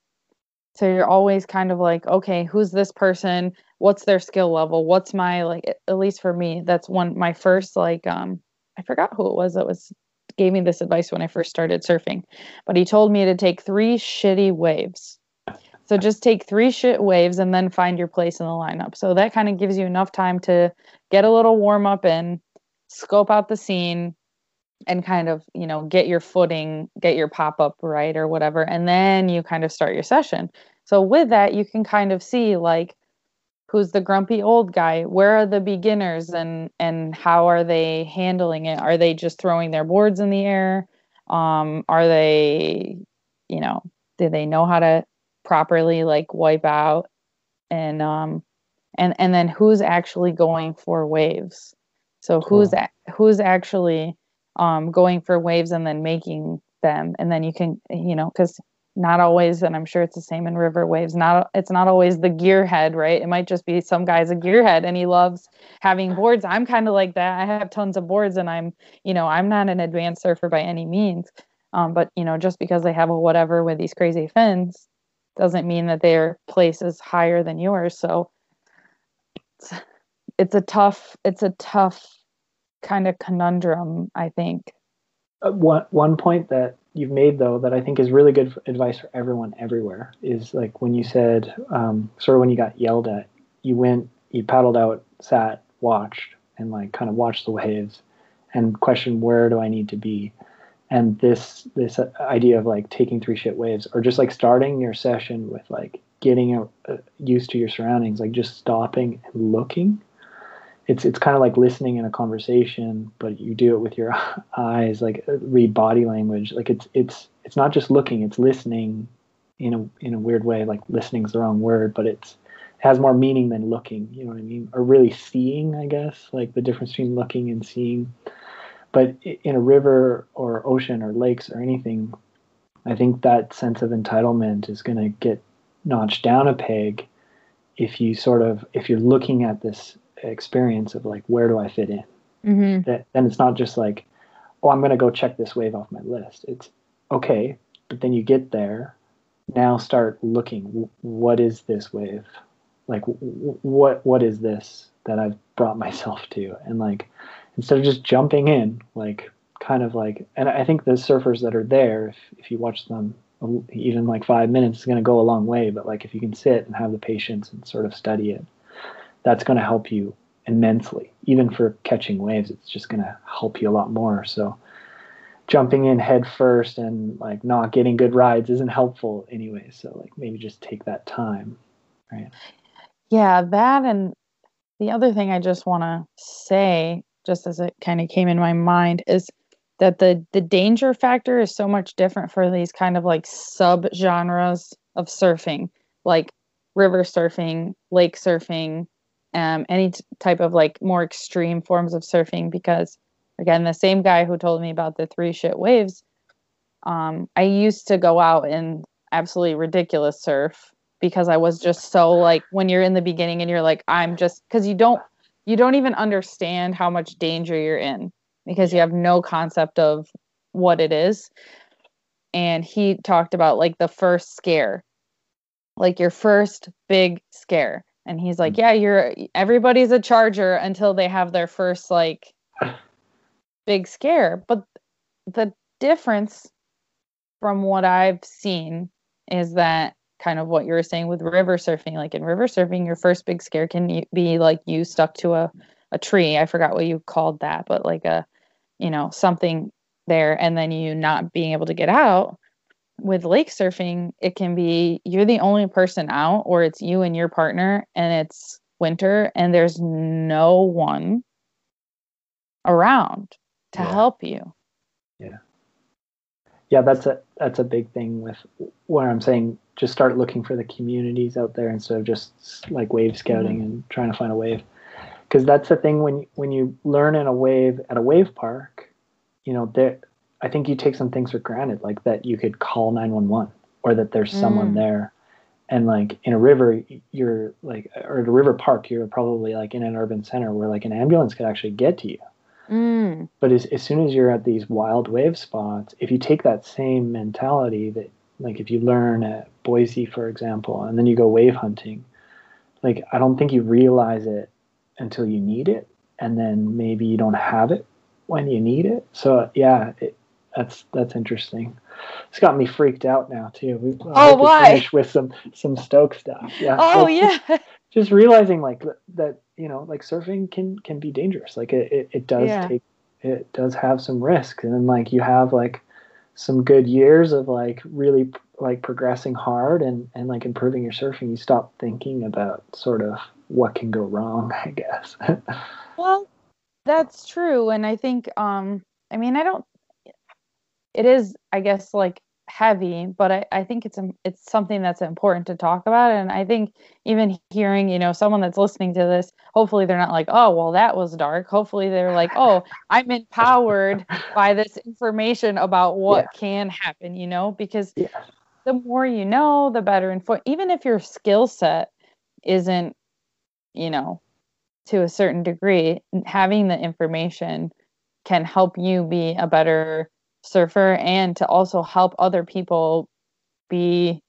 Speaker 2: So you're always kind of like, okay, who's this person? What's their skill level? What's my like at- at least for me, that's one my first like um I forgot who it was that was gave me this advice when I first started surfing but he told me to take three shitty waves. So just take three shit waves and then find your place in the lineup. So that kind of gives you enough time to get a little warm up and scope out the scene, and kind of you know get your footing get your pop up right or whatever and then you kind of start your session. So with that you can kind of see like who's the grumpy old guy? Where are the beginners? And and how are they handling it? Are they just throwing their boards in the air? Um are they you know do they know how to properly like wipe out and um and and then who's actually going for waves? So cool. who's who's actually um, going for waves and then making them? And then you can you know because not always and i'm sure it's the same in river waves not it's not always the gearhead right? It might just be some guy's a gearhead and he loves having boards. I'm kind of like that. I have tons of boards and i'm you know i'm not an advanced surfer by any means. Um, but you know just because they have a whatever with these crazy fins doesn't mean that their place is higher than yours so it's, it's a tough it's a tough kind of conundrum, I think.
Speaker 3: Uh, one one point that you've made though that I think is really good advice for everyone everywhere is like when you said um, sort of when you got yelled at, you went, you paddled out, sat, watched, and like kind of watched the waves, and questioned where do I need to be, and this this idea of like taking three shit waves or just like starting your session with like getting a, a, used to your surroundings, like just stopping and looking it's it's kind of like listening in a conversation, but you do it with your eyes, like uh, read body language. Like it's it's it's not just looking; it's listening in a in a weird way. Like listening is the wrong word, but it's it has more meaning than looking. You know what I mean? Or really seeing, I guess. Like the difference between looking and seeing. But in a river or ocean or lakes or anything, I think that sense of entitlement is going to get notched down a peg if you sort of if you're looking at this experience of like where do I fit in. Mm-hmm. That then it's not just like, oh, I'm gonna go check this wave off my list. It's okay, but then you get there. Now start looking. What is this wave? Like, what what is this that I've brought myself to? And like, instead of just jumping in, like kind of like, and I think the surfers that are there, if if you watch them even like five minutes is going to go a long way. But like if you can sit and have the patience and sort of study it, that's going to help you immensely. Even for catching waves, it's just going to help you a lot more. So jumping in head first and like not getting good rides isn't helpful anyway. So like maybe just take that time, right?
Speaker 2: Yeah, that and the other thing I just want to say, just as it kind of came in my mind, is that the the danger factor is so much different for these kind of like sub genres of surfing, like river surfing, lake surfing, um, any t- type of like more extreme forms of surfing because again the same guy who told me about the three shit waves um, i used to go out and absolutely ridiculous surf because i was just so like when you're in the beginning and you're like i'm just because you don't you don't even understand how much danger you're in because you have no concept of what it is. And he talked about like the first scare like your first big scare. And he's like, mm. "Yeah, you're everybody's a charger until they have their first like big scare." But the difference from what I've seen is that kind of what you were saying with river surfing. Like in river surfing, your first big scare can be like you stuck to a a tree. I forgot what you called that, but like a you know something there, and then you not being able to get out with lake surfing, it can be you're the only person out, or it's you and your partner, and it's winter, and there's no one around to yeah. help you.
Speaker 3: Yeah. Yeah, that's a that's a big thing with where I'm saying just start looking for the communities out there instead of just like wave scouting mm-hmm. and trying to find a wave. Because that's the thing when when you learn in a wave at a wave park, you know, there I think you take some things for granted, like that you could call 911 or that there's someone mm. there. And like in a river, you're like, or at a river park, you're probably like in an urban center where like an ambulance could actually get to you. Mm. But as, as soon as you're at these wild wave spots, if you take that same mentality that, like, if you learn at Boise, for example, and then you go wave hunting, like, I don't think you realize it until you need it. And then maybe you don't have it when you need it. So, yeah, it, that's that's interesting. It's got me freaked out now too. We, uh,
Speaker 2: oh, why?
Speaker 3: Finish with some some Stoke stuff. Yeah.
Speaker 2: Oh yeah.
Speaker 3: Just realizing like that you know like surfing can can be dangerous. Like it it, it does yeah. take it does have some risk and then like you have like some good years of like really like progressing hard and and like improving your surfing you stop thinking about sort of what can go wrong i guess.
Speaker 2: Well that's true and i think um i mean i don't it is i guess like heavy but I, I think it's um, it's something that's important to talk about and i think even hearing you know someone that's listening to this hopefully they're not like oh well that was dark hopefully they're like oh i'm empowered by this information about what yeah. can happen you know because yeah. the more you know the better informed even if your skill set isn't you know to a certain degree having the information can help you be a better surfer and to also help other people be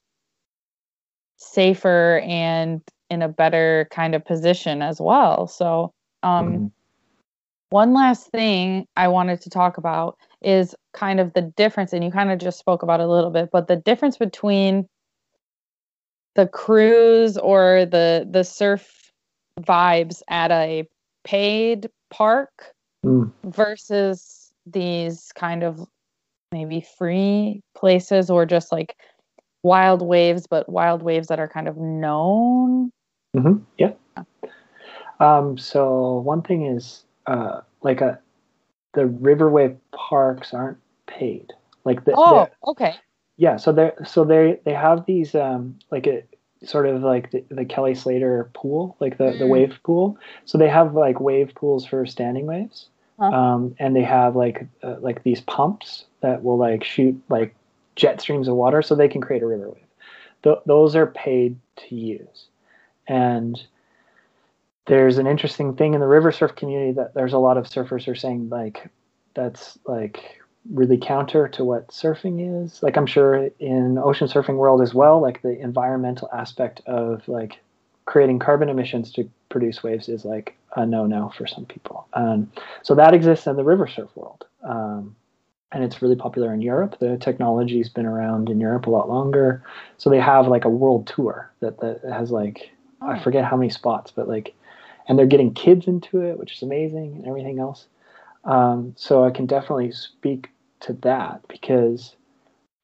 Speaker 2: safer and in a better kind of position as well. So, um, mm-hmm. one last thing I wanted to talk about is kind of the difference, and you kind of just spoke about a little bit, but the difference between the cruise or the the surf vibes at a paid park mm. versus these kind of maybe free places or just like wild waves, but wild waves that are kind of known?
Speaker 3: Mm-hmm. Yeah. Um, so one thing is uh, like a the river wave parks aren't paid. Like the
Speaker 2: oh okay
Speaker 3: yeah so they so they they have these um like a sort of like the, the Kelly Slater pool like the mm. the wave pool so they have like wave pools for standing waves huh. um and they have like uh, like these pumps that will like shoot like jet streams of water so they can create a river wave. Th- those are paid to use. And there's an interesting thing in the river surf community that there's a lot of surfers are saying like that's like really counter to what surfing is. Like I'm sure in ocean surfing world as well, like the environmental aspect of like creating carbon emissions to produce waves is like a no-no for some people. Um, so that exists in the river surf world. Um, and it's really popular in Europe. The technology's been around in Europe a lot longer. So they have like a world tour that, that has like oh. I forget how many spots, but like and they're getting kids into it, which is amazing and everything else. Um, so I can definitely speak to that because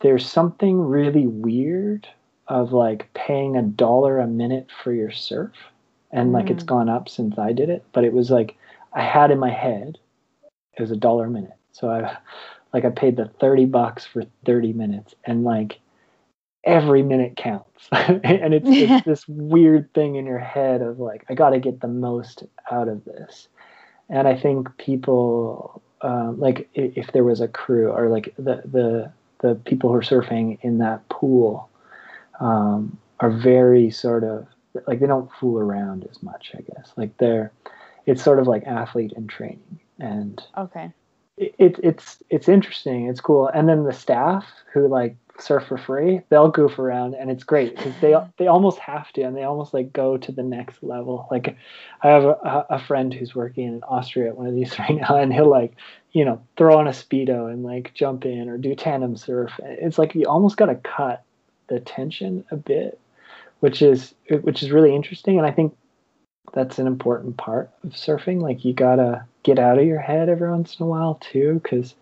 Speaker 3: there's something really weird of like paying a dollar a minute for your surf. And like it's gone up since I did it, but it was like I had in my head it was a dollar a minute. So I like I paid the 30 bucks for 30 minutes and like every minute counts. and it's, it's this weird thing in your head of like, I got to get the most out of this. And I think people, um, like if, if there was a crew or like the, the, the people who are surfing in that pool um, are very sort of like they don't fool around as much, I guess. Like they're, it's sort of like athlete and training. And
Speaker 2: okay
Speaker 3: it, it's it's interesting. It's cool. And then the staff who like surf for free, they'll goof around, and it's great because they mm-hmm. they almost have to, and they almost like go to the next level. Like, I have a, a friend who's working in Austria at one of these right now, and he'll like you know throw on a speedo and like jump in or do tandem surf. It's like you almost got to cut the tension a bit, which is which is really interesting, and I think that's an important part of surfing. Like you gotta get out of your head every once in a while too, because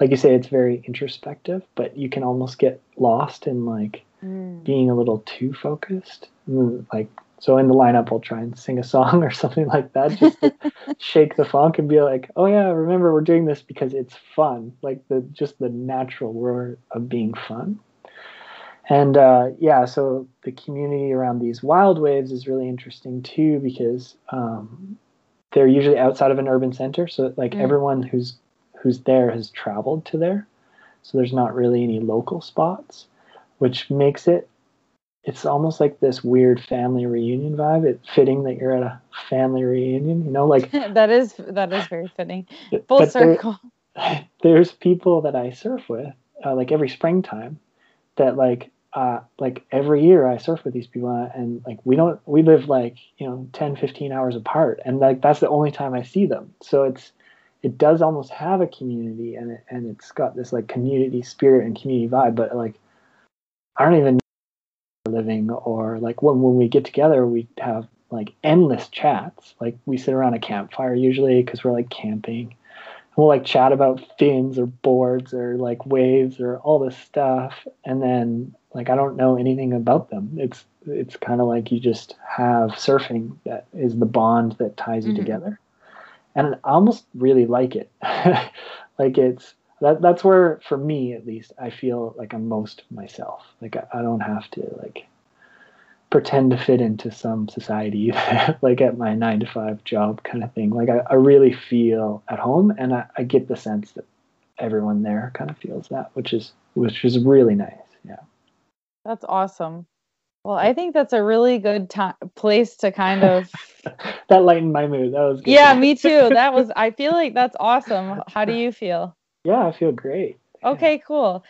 Speaker 3: like you say, it's very introspective, but you can almost get lost in like mm. being a little too focused. Like so in the lineup, I'll try and sing a song or something like that, just to shake the funk and be like, oh yeah, remember we're doing this because it's fun. Like the just the natural word of being fun. And uh, yeah, so the community around these wild waves is really interesting too because um, they're usually outside of an urban center. So like mm. everyone who's who's there has traveled to there, so there's not really any local spots, which makes it it's almost like this weird family reunion vibe. It's fitting that you're at a family reunion, you know, like
Speaker 2: that is that is very fitting. Full circle.
Speaker 3: There, there's people that I surf with, uh, like every springtime, that like uh, like every year I surf with these people and like we don't we live like you know 10 15 hours apart and like that's the only time I see them. So it's it does almost have a community and it, and it's got this like community spirit and community vibe but like I don't even know living or like when when we get together we have like endless chats. Like we sit around a campfire usually because we're like camping. We'll like chat about fins or boards or like waves or all this stuff and then like i don't know anything about them. It's it's kind of like you just have surfing that is the bond that ties you
Speaker 1: Mhm.
Speaker 3: together. And i almost really like it. Like it's that that's where for me at least i feel like i'm most myself. Like i, I don't have to like pretend to fit into some society like at my nine to five job kind of thing. Like i, I really feel at home and I, I get the sense that everyone there kind of feels that which is which is really nice. Yeah
Speaker 2: That's awesome. Well, I think that's a really good time place to kind of
Speaker 3: that lightened my mood that was good.
Speaker 2: Yeah, me too. That was I feel like that's awesome. How do you feel?
Speaker 3: yeah i feel great
Speaker 2: Okay, cool.